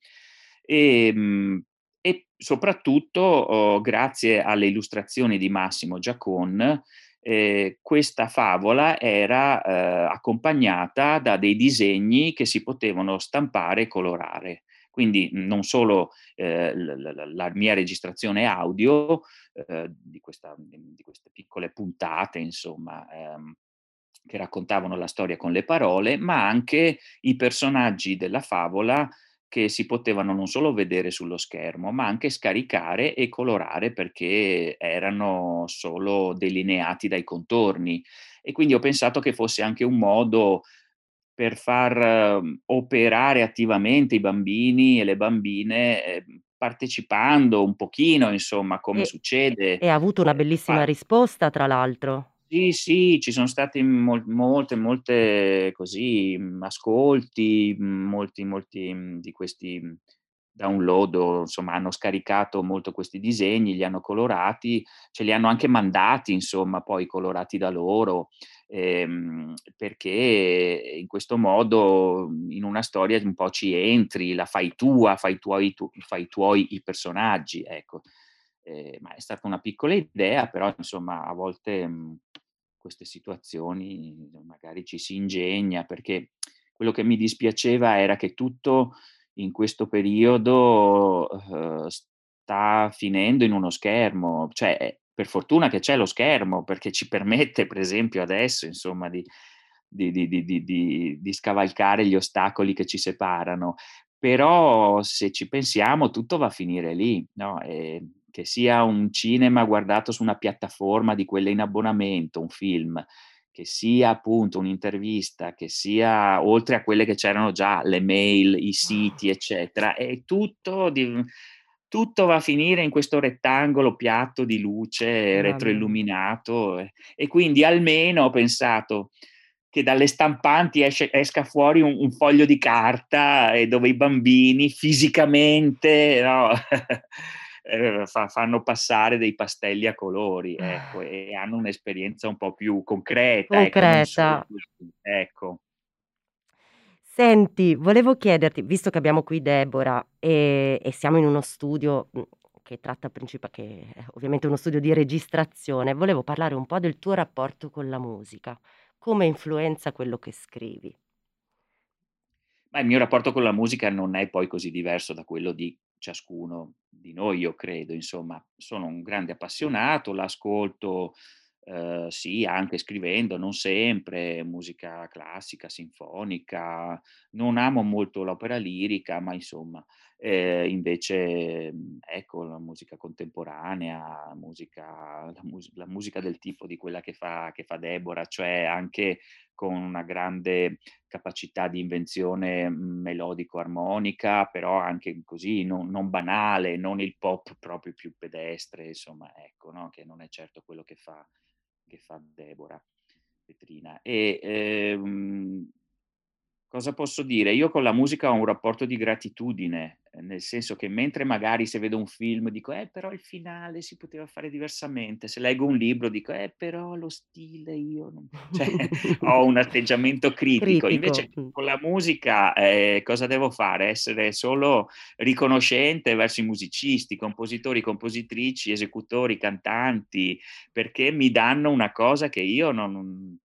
Ehm, e soprattutto, uhm, grazie alle illustrazioni di Massimo Giacon, ehm, questa favola era, uhm, accompagnata da dei disegni che si potevano stampare e colorare. Quindi non solo, ehm, l l la mia registrazione audio, uhm, di questa di queste piccole puntate, insomma, ehm, che raccontavano la storia con le parole, ma anche i personaggi della favola che si potevano non solo vedere sullo schermo, ma anche scaricare e colorare perché erano solo delineati dai contorni. E quindi ho pensato che fosse anche un modo per far operare attivamente i bambini e le bambine, ehm, partecipando un pochino, insomma, come E succede, e ha avuto una ehm, bellissima fa risposta tra l'altro. Sì, sì, ci son stati mol molte, molte così, ascolti, molti, molti, di questi download insomma hanno scaricato molto questi disegni, li hanno colorati, ce li hanno anche mandati, insomma, poi colorati da loro, ehm, perché in questo modo in una storia un po' ci entri, la fai tua, fai tuoi tu fai tuoi i personaggi, ecco. Ehm, ma è stata una piccola idea, però insomma a volte, mhmm, queste situazioni magari ci si ingegna, perché quello che mi dispiaceva era che tutto in questo periodo, uhm, sta finendo in uno schermo. Cioè, per fortuna che c'è lo schermo, perché ci permette, per esempio adesso, insomma, di di di di scavalcare gli ostacoli che ci separano. Però se ci pensiamo tutto va a finire lì, no, ehm, che sia un cinema guardato su una piattaforma di quelle in abbonamento, un film, che sia appunto un'intervista, che sia oltre a quelle che c'erano già, le mail, i siti, eccetera, e tutto div tutto va a finire in questo rettangolo piatto di luce retroilluminato e e quindi almeno ho pensato che dalle stampanti esce esca fuori un un foglio di carta e dove i bambini fisicamente, no, (laughs) ehm, fa fanno passare dei pastelli a colori, ecco, e hanno un'esperienza un po' più concreta, ecco, solo Concreta. così, ecco. Senti, volevo chiederti, visto che abbiamo qui Deborah, ehm, e siamo in uno studio, mhmm, che tratta principa che è ovviamente uno studio di registrazione, volevo parlare un po' del tuo rapporto con la musica. Come influenza quello che scrivi? Ma il mio rapporto con la musica non è poi così diverso da quello di ciascuno di noi, io credo, insomma. Sono un grande appassionato, l'ascolto, uhm, sì, anche scrivendo, non sempre, musica classica, sinfonica. Non amo molto l'opera lirica, ma insomma, ehm, invece, mhmm, ecco, la musica contemporanea, musica la mus la musica del tipo di quella che fa che fa Deborah, cioè anche con una grande capacità di invenzione melodico-armonica, però anche così, non non banale, non il pop proprio più pedestre, insomma, ecco, no, che non è certo quello che fa che fa Deborah Petrina. E, ehm Cosa posso dire? Io con la musica ho un rapporto di gratitudine, eh, nel senso che mentre magari se vedo un film dico, eh però il finale si poteva fare diversamente, se leggo un libro dico, eh però lo stile io non... (laughs) cioè, ho un atteggiamento critico, Critico. invece mm. con la musica eh, cosa devo fare? Essere solo riconoscente verso i musicisti, compositori, compositrici, esecutori, cantanti, perché mi danno una cosa che io non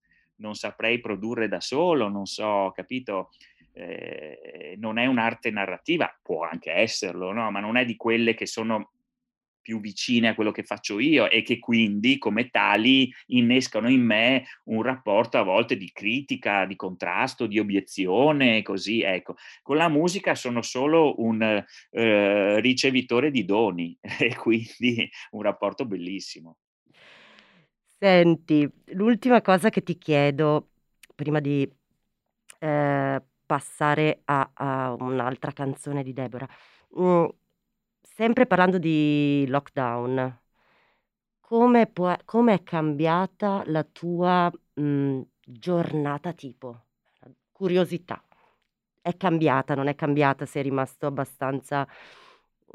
non saprei produrre da solo, non so, capito? Eh, non è un'arte narrativa, può anche esserlo, no? ma non è di quelle che sono più vicine a quello che faccio io e che quindi come tali innescano in me un rapporto a volte di critica, di contrasto, di obiezione, così ecco. Con la musica sono solo un eh, ricevitore di doni (laughs) e quindi un rapporto bellissimo. Senti, l'ultima cosa che ti chiedo prima di eh, passare a, a un'altra canzone di Deborah. Mm, sempre parlando di lockdown, come, può, come è cambiata la tua mm, giornata tipo? Curiosità. È cambiata, non è cambiata? Sei rimasto abbastanza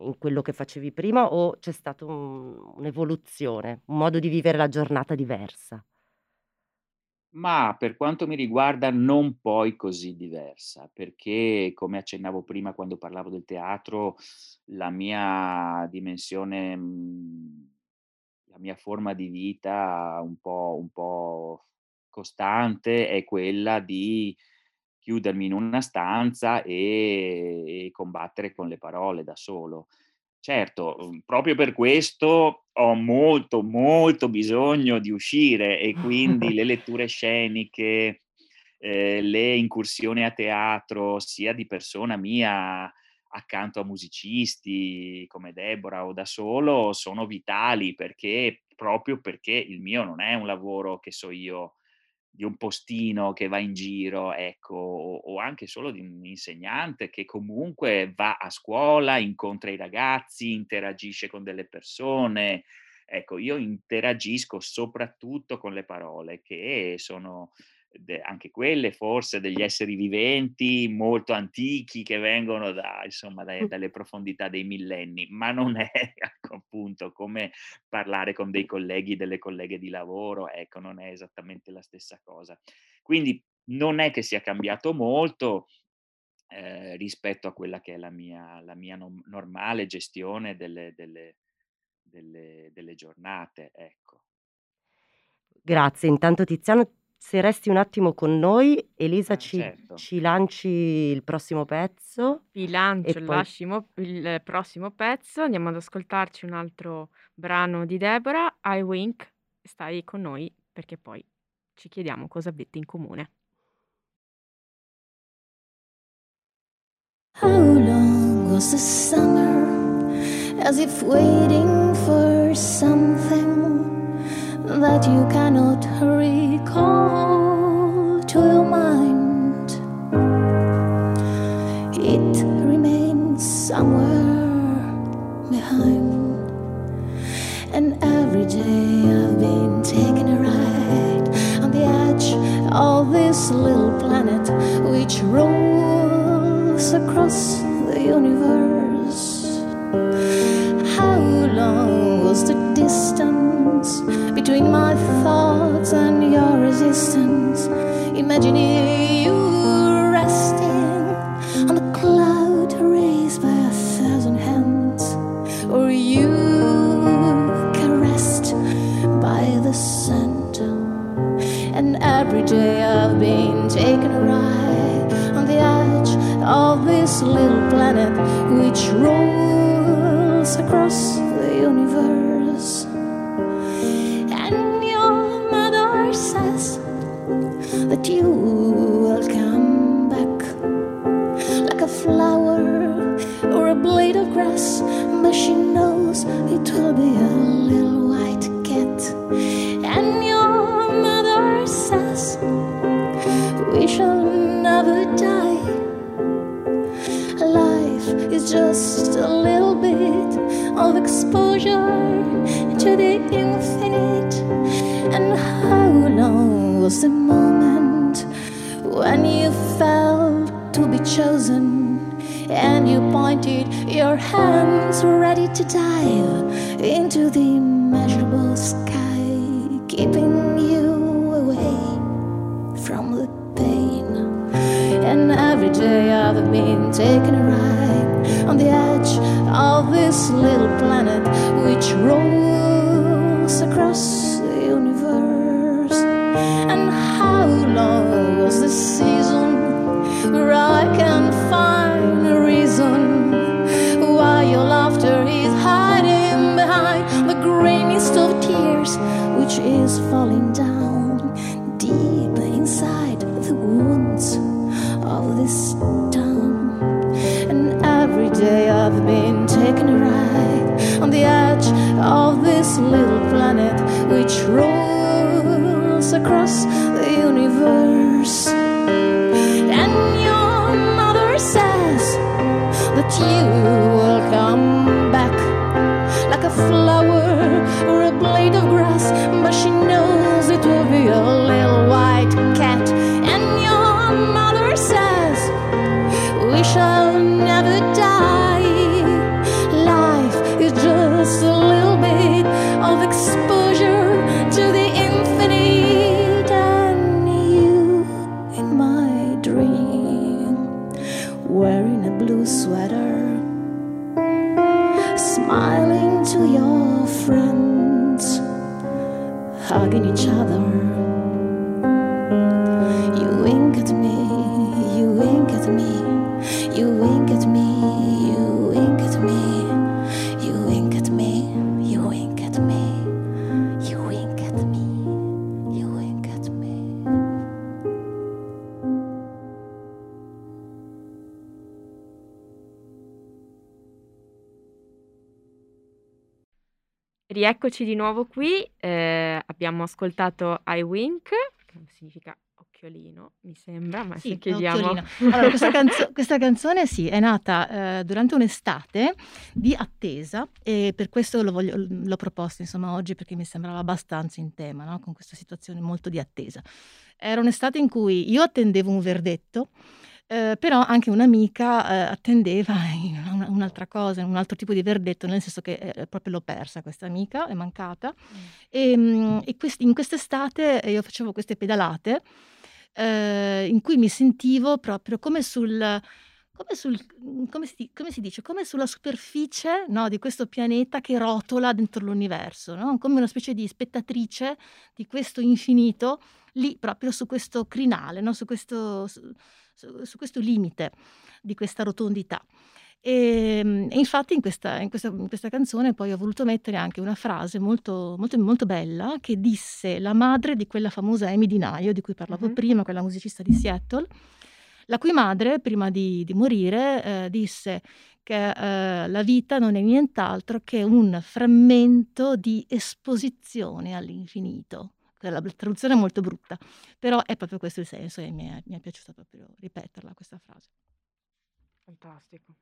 in quello che facevi prima o c'è stata un, un'evoluzione, un modo di vivere la giornata diversa? Ma per quanto mi riguarda non poi così diversa, perché come accennavo prima quando parlavo del teatro, la mia dimensione, mhmm, la mia forma di vita un po' un po' costante è quella di chiudermi in una stanza e e combattere con le parole da solo. Certo, uhm, proprio per questo ho molto, molto bisogno di uscire e quindi (laughs) le letture sceniche, ehm, le incursioni a teatro, sia di persona mia accanto a musicisti come Deborah o da solo, sono vitali perché proprio perché il mio non è un lavoro, che so io, di un postino che va in giro, ecco, o, o anche solo di un insegnante che comunque va a scuola, incontra i ragazzi, interagisce con delle persone. Ecco, io interagisco soprattutto con le parole, che sono anche quelle forse degli esseri viventi molto antichi che vengono da, insomma, dai- dalle profondità dei millenni, ma non è (laughs) ecco, appunto come parlare con dei colleghi, delle colleghe di lavoro, ecco, non è esattamente la stessa cosa. Quindi non è che sia cambiato molto eh, rispetto a quella che è la mia, la mia nom- normale gestione delle, delle, delle, delle giornate, ecco. Grazie, intanto Tiziano, se resti un attimo con noi, Elisa Ah, ci, certo. ci lanci il prossimo pezzo. Vi lancio E il, poi- lascimo- il prossimo pezzo, andiamo ad ascoltarci un altro brano di Deborah, I Wink, stai con noi perché poi ci chiediamo cosa avete in comune. How long was the summer? As if waiting for something falling down deep inside the wounds of this town. And every day I've been taking a ride on the edge of this little planet which rolls across the universe. And your mother says that you will come back like a flower or a blade of grass, but she a little white Rieccoci di nuovo qui, eh, abbiamo ascoltato I Wink, che significa occhiolino, mi sembra, ma Sì, se chiediamo... Allora, questa, (laughs) canzo- questa canzone sì, è nata eh, durante un'estate di attesa e per questo lo voglio- l'ho proposta insomma oggi perché mi sembrava abbastanza in tema no? con questa situazione molto di attesa. Era un'estate in cui io attendevo un verdetto, eh, però anche un'amica eh, attendeva (laughs) un- un'altra cosa, un altro tipo di verdetto, nel senso che eh, proprio l'ho persa questa amica, è mancata. E, mm, e questi- in quest'estate io facevo queste pedalate eh, in cui mi sentivo proprio come sul, come sul, come si, come si dice, come sulla superficie no, di questo pianeta che rotola dentro l'universo, no? come una specie di spettatrice di questo infinito lì proprio su questo crinale, no? su, questo, su- su- questo limite di questa rotondità. E, e infatti in questa, in, questa, in questa canzone poi ho voluto mettere anche una frase molto, molto, molto bella che disse la madre di quella famosa Amy Dinaio di cui parlavo Mhm. prima, quella musicista di Seattle, la cui madre prima di, di morire eh, disse che eh, la vita non è nient'altro che un frammento di esposizione all'infinito. La traduzione è molto brutta, però è proprio questo il senso e mi è, mi è piaciuto proprio ripeterla questa frase. Fantastico.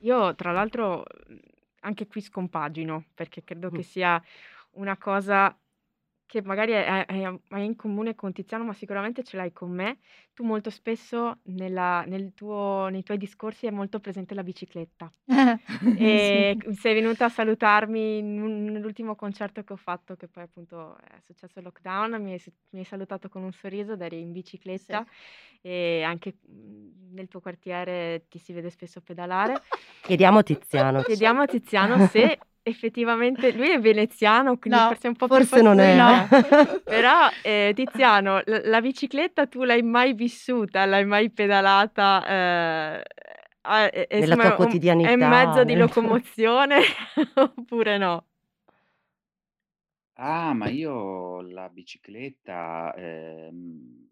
Io tra l'altro mh, anche qui scompagino perché credo Mm. che sia una cosa che magari è- hai in comune con Tiziano, ma sicuramente ce l'hai con me. Tu molto spesso nella- nel tuo- nei tuoi discorsi è molto presente la bicicletta. (laughs) E Sì. sei venuta a salutarmi nell'ultimo concerto che ho fatto, che poi appunto è successo il lockdown, mi hai, mi hai salutato con un sorriso ed eri in bicicletta e anche mh, nel tuo quartiere ti si vede spesso pedalare. Chiediamo a Tiziano. Chiediamo a Tiziano se effettivamente lui è veneziano, quindi No, forse è un po' più Forse non è. facile. (laughs) Però eh, Tiziano, la, la bicicletta tu l'hai mai vissuta, l'hai mai pedalata? eh, eh, eh, Nella insomma, tua quotidianità, È un mezzo di nel- locomozione (laughs) oppure no? Ah, ma io la bicicletta, ehm,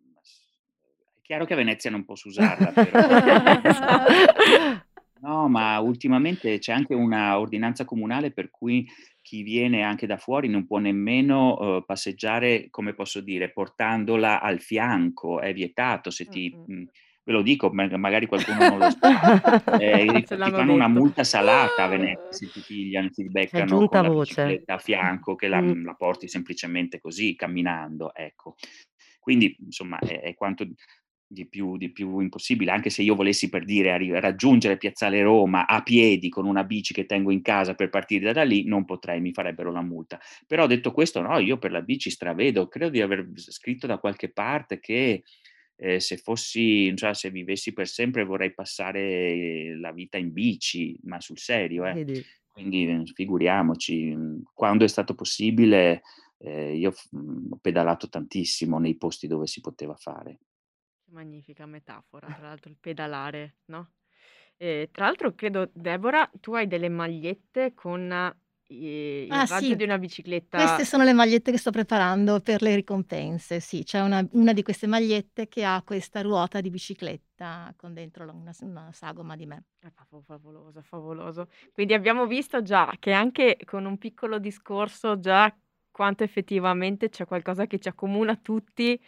è chiaro che a Venezia non posso usarla, però. (laughs) No, ma ultimamente c'è anche una ordinanza comunale per cui chi viene anche da fuori non può nemmeno eh, passeggiare, come posso dire, portandola al fianco, è vietato se ti... Mm, mm. mh, Ve lo dico, ma- magari qualcuno non lo sa. (laughs) Eh, ti fanno una detto. multa salata a Venezia (laughs) se ti pigliano, ti beccano con la voce. a fianco che la, Mm. la porti semplicemente così, camminando, ecco. Quindi, insomma, è, è quanto... di più, di più impossibile, anche se io volessi per dire arri- raggiungere Piazzale Roma a piedi con una bici che tengo in casa per partire da lì, non potrei, mi farebbero la multa. Però detto questo, no, io per la bici stravedo, credo di aver scritto da qualche parte che eh, se fossi, cioè, se vivessi per sempre vorrei passare la vita in bici, ma sul serio, eh. Quindi figuriamoci, quando è stato possibile eh, io ho pedalato tantissimo nei posti dove si poteva fare. Magnifica metafora, tra l'altro il pedalare, no? E tra l'altro credo, Deborah, tu hai delle magliette con i- il Ah raggio sì, di una queste bicicletta. sono le magliette che sto preparando per le ricompense. Sì, c'è una, una di queste magliette che ha questa ruota di bicicletta con dentro una, una sagoma di me. È fav- favoloso, favoloso. Quindi abbiamo visto già che anche con un piccolo discorso già quanto effettivamente c'è qualcosa che ci accomuna tutti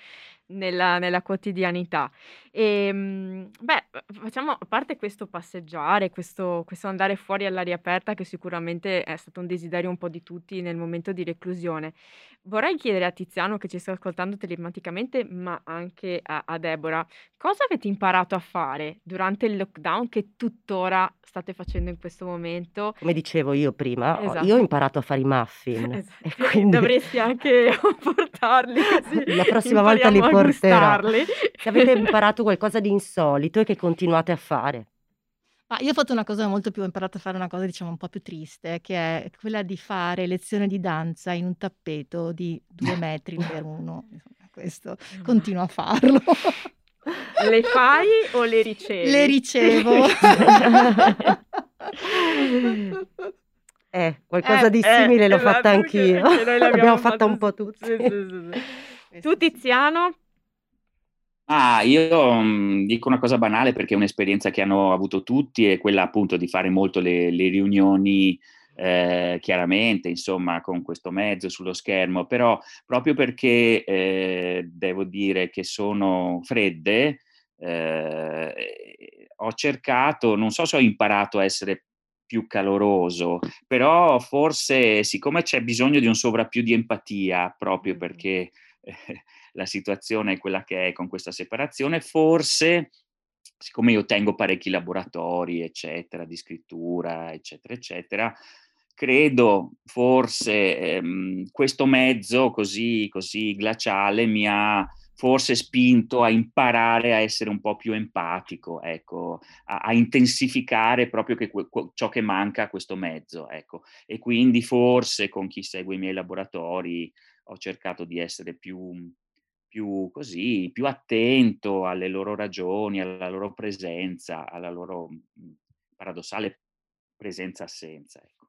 nella, nella quotidianità. E, mm, beh, facciamo a parte questo passeggiare, questo, questo andare fuori all'aria aperta, che sicuramente è stato un desiderio un po' di tutti nel momento di reclusione. Vorrei chiedere a Tiziano, che ci sta ascoltando telematicamente, ma anche a, a Deborah, cosa avete imparato a fare durante il lockdown che tuttora state facendo in questo momento? Come dicevo io prima, Esatto. io ho imparato a fare i (laughs) muffin Esatto. e quindi Dovresti anche (laughs) portarli così la prossima volta li a porterò. Se avete (laughs) imparato qualcosa di insolito e che continuate a fare. Ma io ho fatto una cosa molto più, ho imparato a fare una cosa diciamo un po' più triste, che è quella di fare lezione di danza in un tappeto di due metri (laughs) per uno. Questo continuo a farlo. (laughs) Le fai o le ricevi? Le ricevo. Eh, qualcosa Eh, di eh, simile l'ho esatto, fatta anch'io. l'abbiamo L'abbiamo fatta fatto un po' tutti. sì, sì, sì. Tu Tiziano? Ah, io mh, dico una cosa banale perché è un'esperienza che hanno avuto tutti è quella appunto di fare molto le, le riunioni eh, chiaramente, insomma, con questo mezzo sullo schermo, però proprio perché eh, devo dire che sono fredde, eh, ho cercato, non so se ho imparato a essere più caloroso, però forse siccome c'è bisogno di un sovrappiù di empatia, proprio perché eh, la situazione è quella che è con questa separazione, forse siccome io tengo parecchi laboratori, eccetera, di scrittura, eccetera, eccetera, credo forse ehm, questo mezzo così, così glaciale mi ha forse spinto a imparare a essere un po' più empatico, ecco, a, a intensificare proprio che que- ciò che manca a questo mezzo, ecco. E quindi forse con chi segue i miei laboratori ho cercato di essere più, più così, più attento alle loro ragioni, alla loro presenza, alla loro mh, paradossale presenza-assenza. Ecco.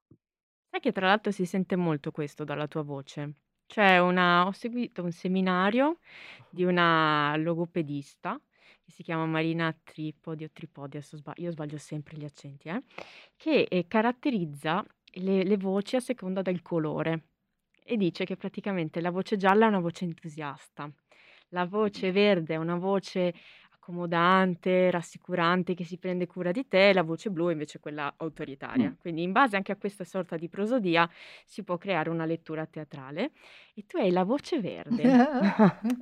Sai che tra l'altro si sente molto questo dalla tua voce. C'è una, ho seguito un seminario di una logopedista che si chiama Marina Tripodi o Tripodi, adesso sba- io sbaglio sempre gli accenti, eh, che eh, caratterizza le, le voci a seconda del colore e dice che praticamente la voce gialla è una voce entusiasta, la voce verde è una voce accomodante, rassicurante, che si prende cura di te, e la voce blu è invece quella autoritaria. Mm. Quindi in base anche a questa sorta di prosodia si può creare una lettura teatrale e tu hai la voce verde. (laughs) È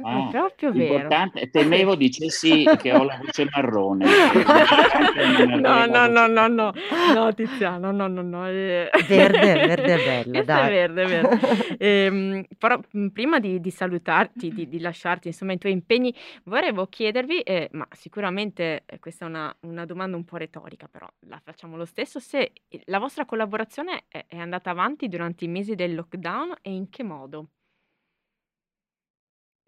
Ah, proprio vero. importante, temevo dicessi che ho la voce marrone. (laughs) No, no, no, no, no, no, Tiziano, no, no, no. eh. Verde, verde è bella, Questa dai. è verde, è verde. (laughs) Ehm, però prima di, di salutarti, di, di lasciarti insomma i tuoi impegni, volevo chiedervi, eh, ma sicuramente eh, questa è una, una domanda un po' retorica, però la facciamo lo stesso, se la vostra collaborazione è, è andata avanti durante i mesi del lockdown e in che modo?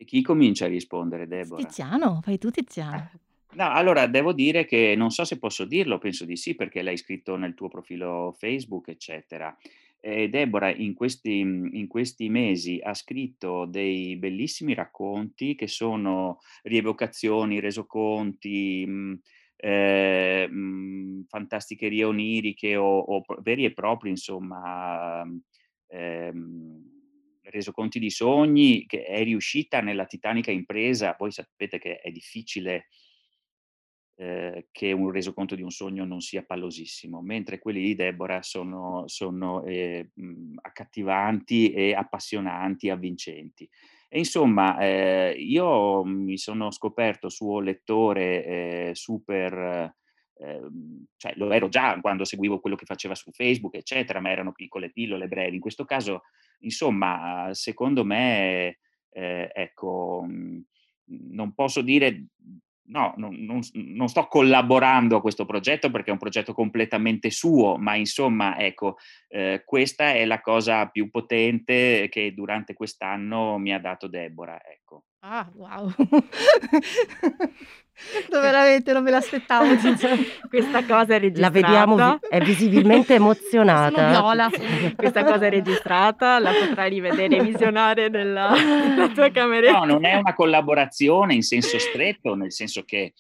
E chi comincia a rispondere, Deborah? Tiziano, fai tu Tiziano. (laughs) No, allora devo dire che non so se posso dirlo, penso di sì, perché l'hai scritto nel tuo profilo Facebook, eccetera. E Deborah in questi, in questi mesi ha scritto dei bellissimi racconti che sono rievocazioni, resoconti, mh, eh, mh, fantasticherie oniriche o, o veri e propri, insomma, ehm, resoconti di sogni, che è riuscita nella titanica impresa. Voi sapete che è difficile eh, che un resoconto di un sogno non sia pallosissimo, mentre quelli di Deborah sono, sono eh, mh, accattivanti e appassionanti, avvincenti. E insomma, eh, io mi sono scoperto suo lettore eh, super, eh, cioè lo ero già quando seguivo quello che faceva su Facebook, eccetera, ma erano piccole pillole brevi. In questo caso, insomma, secondo me, eh, ecco, non posso dire no, non, non, non, sto collaborando a questo progetto perché è un progetto completamente suo, ma insomma, ecco, eh, questa è la cosa più potente che durante quest'anno mi ha dato Deborah. Ecco. Ah, wow! (laughs) veramente non me l'aspettavo. (laughs) (laughs) Questa cosa è registrata. La vediamo, vi- è visibilmente emozionata. viola. Questa cosa è registrata, la potrai rivedere e visionare nella, nella tua cameretta. No, non è una collaborazione in senso stretto, nel senso che...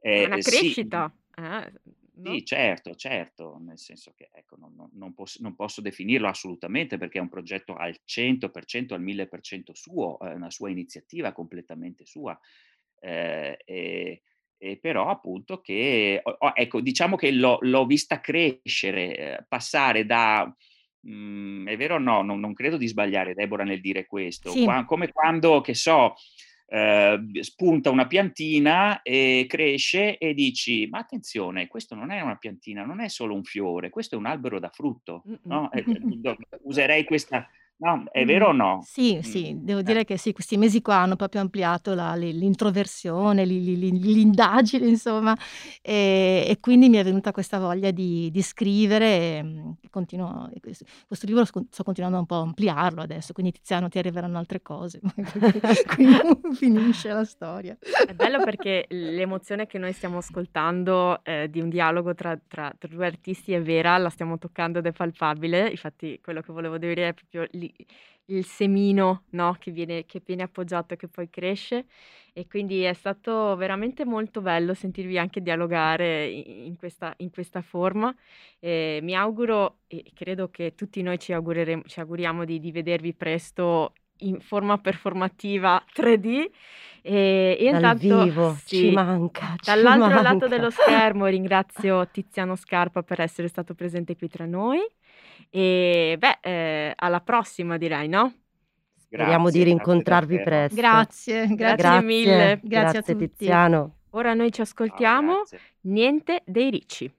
Eh, è una crescita. Sì, eh, no? sì, certo, certo, nel senso che ecco, non, non, posso, non, posso, definirlo assolutamente perché è un progetto al 100%, al 1000% suo, è una sua iniziativa completamente sua. Eh, e, e, però appunto che, oh, ecco, diciamo che l'ho, l'ho vista crescere, eh, passare da... Mh, mhmm, è vero o no? Non, non, credo di sbagliare, Deborah, nel dire questo. Sì. Qua, come quando, che so, eh, spunta una piantina e cresce e dici, ma attenzione, questo non è una piantina, non è solo un fiore, questo è un albero da frutto. No? Eh, (laughs) userei questa, No, è vero o no? Sì, sì, devo eh. dire che sì, questi mesi qua hanno proprio ampliato la l'introversione, l'indagine insomma, e e quindi mi è venuta questa voglia di di scrivere e, mhmm, continuo questo libro sto continuando un po' a ampliarlo adesso, quindi Tiziano ti arriveranno altre cose, (laughs) qui (laughs) (laughs) finisce la storia. È bello perché l'emozione che noi stiamo ascoltando, ehm, di un dialogo tra tra tra 2 artisti è vera, la stiamo toccando ed è palpabile. Infatti quello che volevo dire è proprio lì il semino, no, che viene che viene appoggiato e che poi cresce e quindi è stato veramente molto bello sentirvi anche dialogare in questa in questa forma. Ehm, mi auguro e credo che tutti noi ci ci auguriamo di di vedervi presto in forma performativa 3D. E Dal intanto vivo, ci sì, manca, ci dall'altro lato manca. dello schermo ringrazio Tiziano Scarpa per essere stato presente qui tra noi. E beh, ehm, alla prossima direi, no? Speriamo di Grazie, grazie rincontrarvi davvero. presto. Grazie, Grazie grazie. mille. Grazie a grazie tutti. Tiziano. Ora noi ci Ciao, ascoltiamo grazie. Niente dei ricci.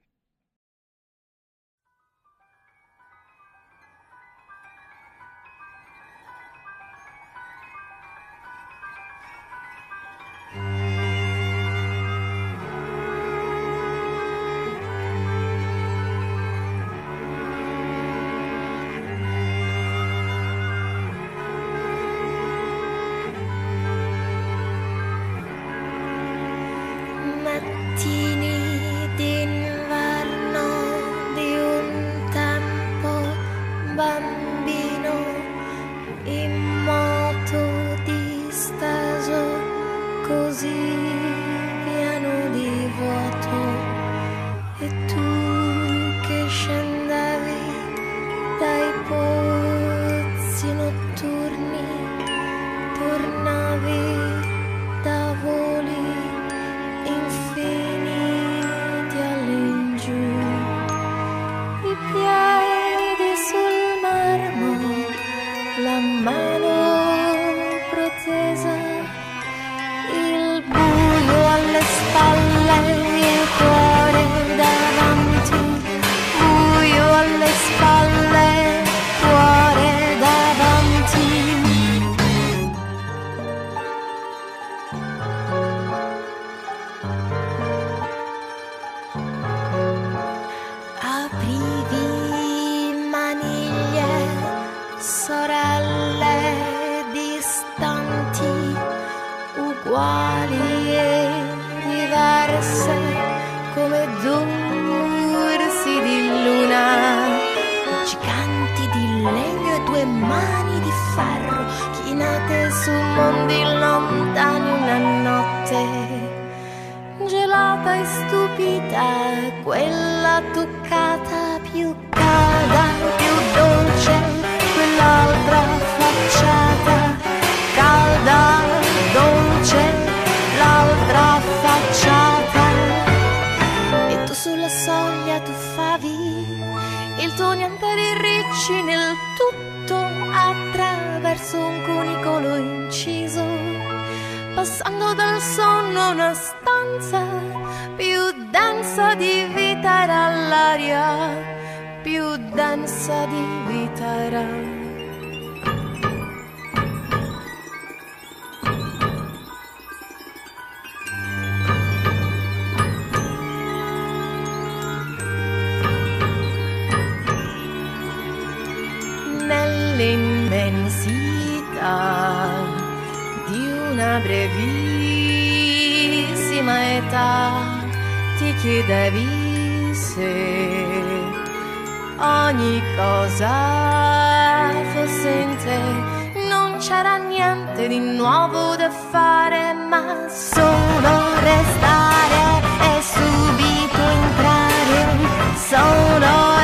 Mani di ferro, chinate su mondi lontani una notte gelata e stupida, quella toccata più calda, più dolce, quell'altra facciata, calda, dolce, l'altra facciata. E tu sulla soglia tuffavi il tuo niente di ricci nel tutto attraverso un cunicolo inciso passando dal sonno una stanza più densa di vita era l'aria, più densa di vita era. Nell'immensità di una brevissima età ti chiedevi se ogni cosa fosse in te. Non c'era niente di nuovo da fare, ma solo restare e subito entrare. Solo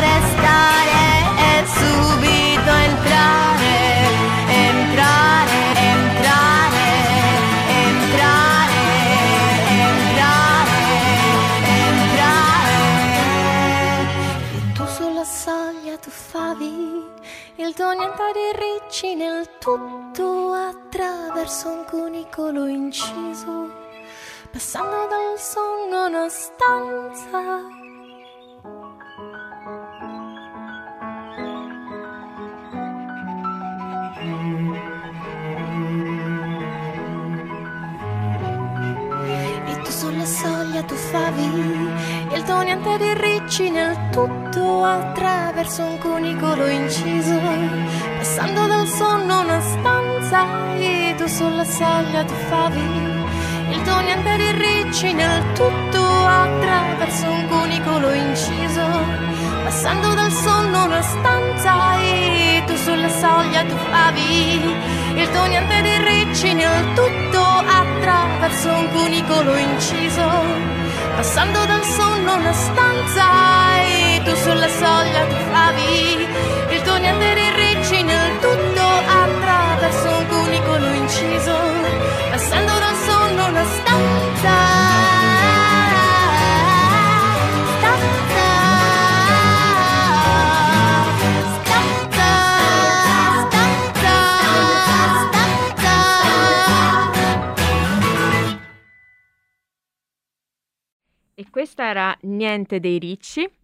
tuo niente di ricci nel tutto attraverso un cunicolo inciso, passando dal sonno una stanza. E tu sulla soglia tuffavi il tuo niente di ricci nel tutto attraverso un cunicolo inciso, E tu sulla soglia tuffavi il tuo niente ricci nel tutto attraverso un cunicolo inciso, passando dal sonno una stanza. E tu sulla soglia tuffavi il tuo niente ricci nel tutto attraverso un cunicolo inciso, passando dal sonno una stanza e tu sulla soglia tuffavi il tuo niente ricci nel tutto inciso, passando dal sonno a una stanza. E questa era Niente dei Ricci.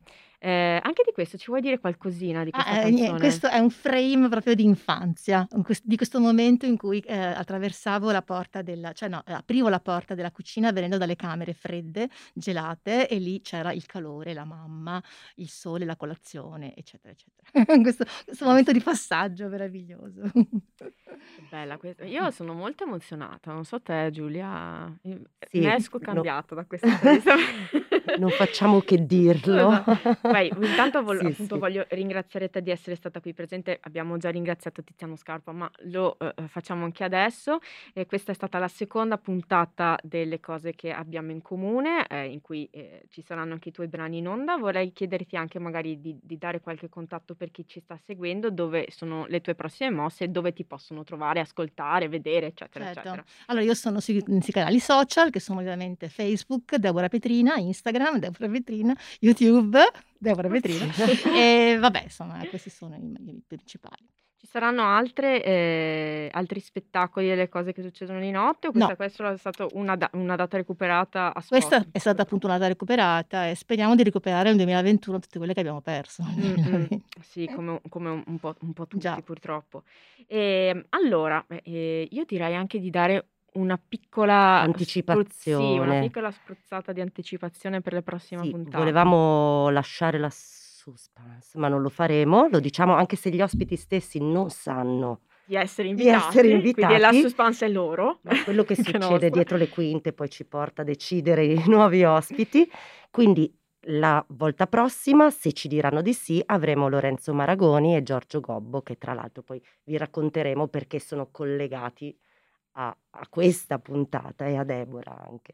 Eh, anche di questo ci vuoi dire qualcosina di questa Ah, eh, nie- canzone? questo è un frame proprio di infanzia, in quest- di questo momento in cui eh, attraversavo la porta della, cioè no, eh, aprivo la porta della cucina venendo dalle camere fredde, gelate, e lì c'era il calore, la mamma, il sole, la colazione, eccetera, eccetera. (laughs) questo, questo momento di passaggio meraviglioso. Che bella questa. Io sono molto emozionata, non so te Giulia, io- Sì, ne esco no. cambiata da questa (laughs) intervista. Non facciamo che dirlo. Esatto. Vai, intanto (laughs) vol- Sì, appunto sì. voglio ringraziare te di essere stata qui presente. Abbiamo già ringraziato Tiziano Scarpa, ma lo eh, facciamo anche adesso. E questa è stata la seconda puntata delle cose che abbiamo in comune, eh, in cui eh, ci saranno anche i tuoi brani in onda. Vorrei chiederti anche magari di, di dare qualche contatto per chi ci sta seguendo, dove sono le tue prossime mosse, dove ti possono trovare, ascoltare, vedere, eccetera, Certo. eccetera. Allora, io sono sui, sui canali social, che sono ovviamente Facebook, Deborah Petrina, Instagram, Deborah Petrina, YouTube, Deborah Petrina. (laughs) e vabbè, insomma, questi sono i, i principali. Ci saranno altre, eh, altri spettacoli e le cose che succedono di notte o questa, No. questa è stata una, da- una data recuperata a spot? Questa è stata appunto una data recuperata e speriamo di recuperare nel 2021 tutte quelle che abbiamo perso. Mm, mm. Sì, come, come un, un po', un po' tutti Già. purtroppo. E, allora, eh, io direi anche di dare una piccola spruz- sì, una Anticipazione. piccola spruzzata di anticipazione per le prossime Sì, puntate. volevamo lasciare la suspense, ma non lo faremo. Lo diciamo anche se gli ospiti stessi non sanno Di essere di invitati, essere quindi la invitati. suspense è loro. Ma quello che (laughs) che succede nostra. dietro le quinte poi ci porta a decidere i nuovi ospiti. Quindi la volta prossima, se ci diranno di sì, avremo Lorenzo Maragoni e Giorgio Gobbo, che tra l'altro poi vi racconteremo perché sono collegati a, a questa puntata e a Deborah anche.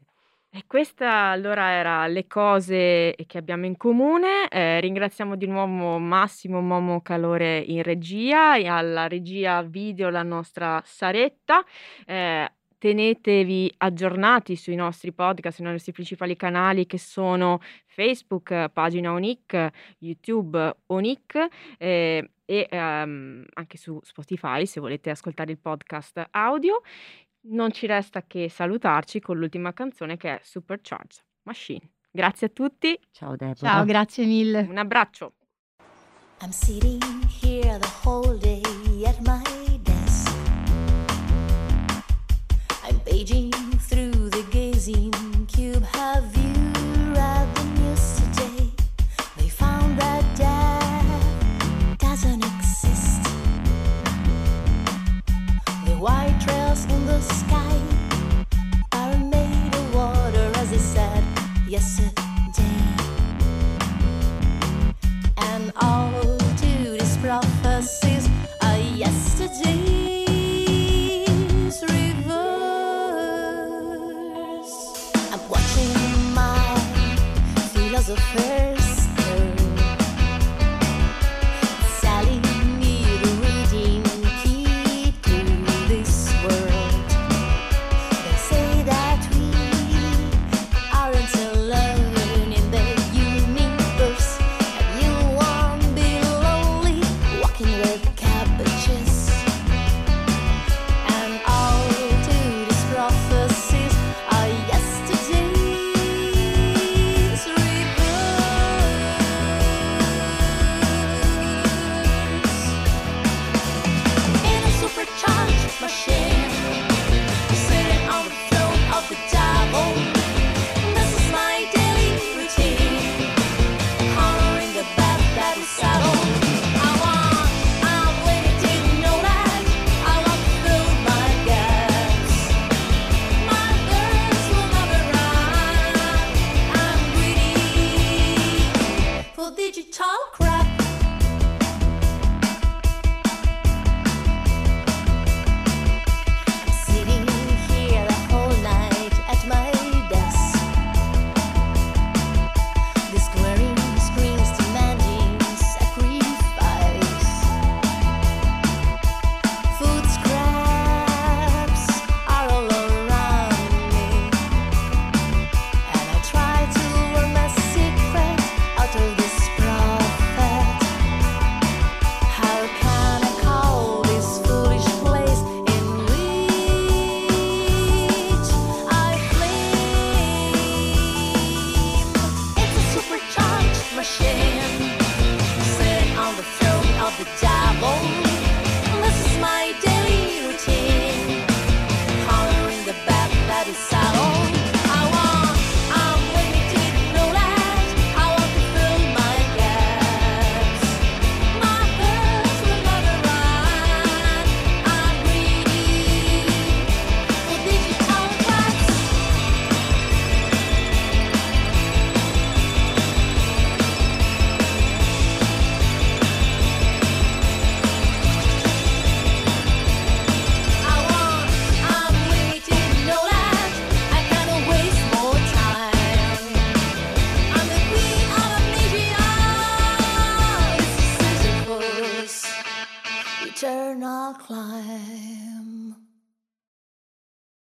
E questa allora era le cose che abbiamo in comune. Eh, ringraziamo di nuovo Massimo Momo Calore in regia e alla regia video la nostra Saretta. Eh, tenetevi aggiornati sui nostri podcast, sui nostri principali canali che sono Facebook, eh, pagina Onic, YouTube Onic eh, e ehm, anche su Spotify se volete ascoltare il podcast audio. non ci resta che salutarci con l'ultima canzone che è Supercharged Machine. Grazie a tutti. Ciao Deborah. Ciao, grazie mille. Un abbraccio. I'm sitting here the whole day at my desk. I'm paging white in the sky are made of water, as they said yesterday. And all these prophecies are yesterday's reverse. I'm watching my philosophers